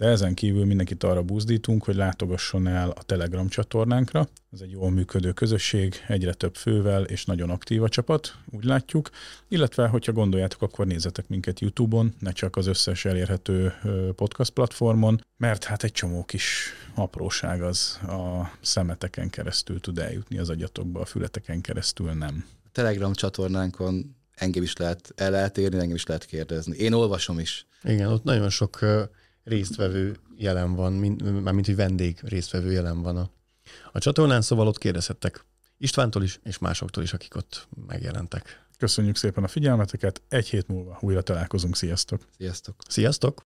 S1: de ezen kívül mindenkit arra buzdítunk, hogy látogasson el a Telegram csatornánkra. Ez egy jól működő közösség, egyre több fővel, és nagyon aktív a csapat, úgy látjuk. Illetve, hogyha gondoljátok, akkor nézzetek minket YouTube-on, ne csak az összes elérhető podcast platformon, mert hát egy csomó kis apróság az a szemeteken keresztül tud eljutni az agyatokba, a fületeken keresztül nem.
S2: A Telegram csatornánkon engem is lehet, el lehet érni, engem is lehet kérdezni. Én olvasom is.
S3: Igen, ott nagyon sok résztvevő jelen van, mint, mármint, hogy vendég résztvevő jelen van a, a csatornán, szóval ott kérdezhettek Istvántól is, és másoktól is, akik ott megjelentek.
S1: Köszönjük szépen a figyelmeteket, egy hét múlva újra találkozunk, sziasztok!
S2: Sziasztok!
S3: Sziasztok!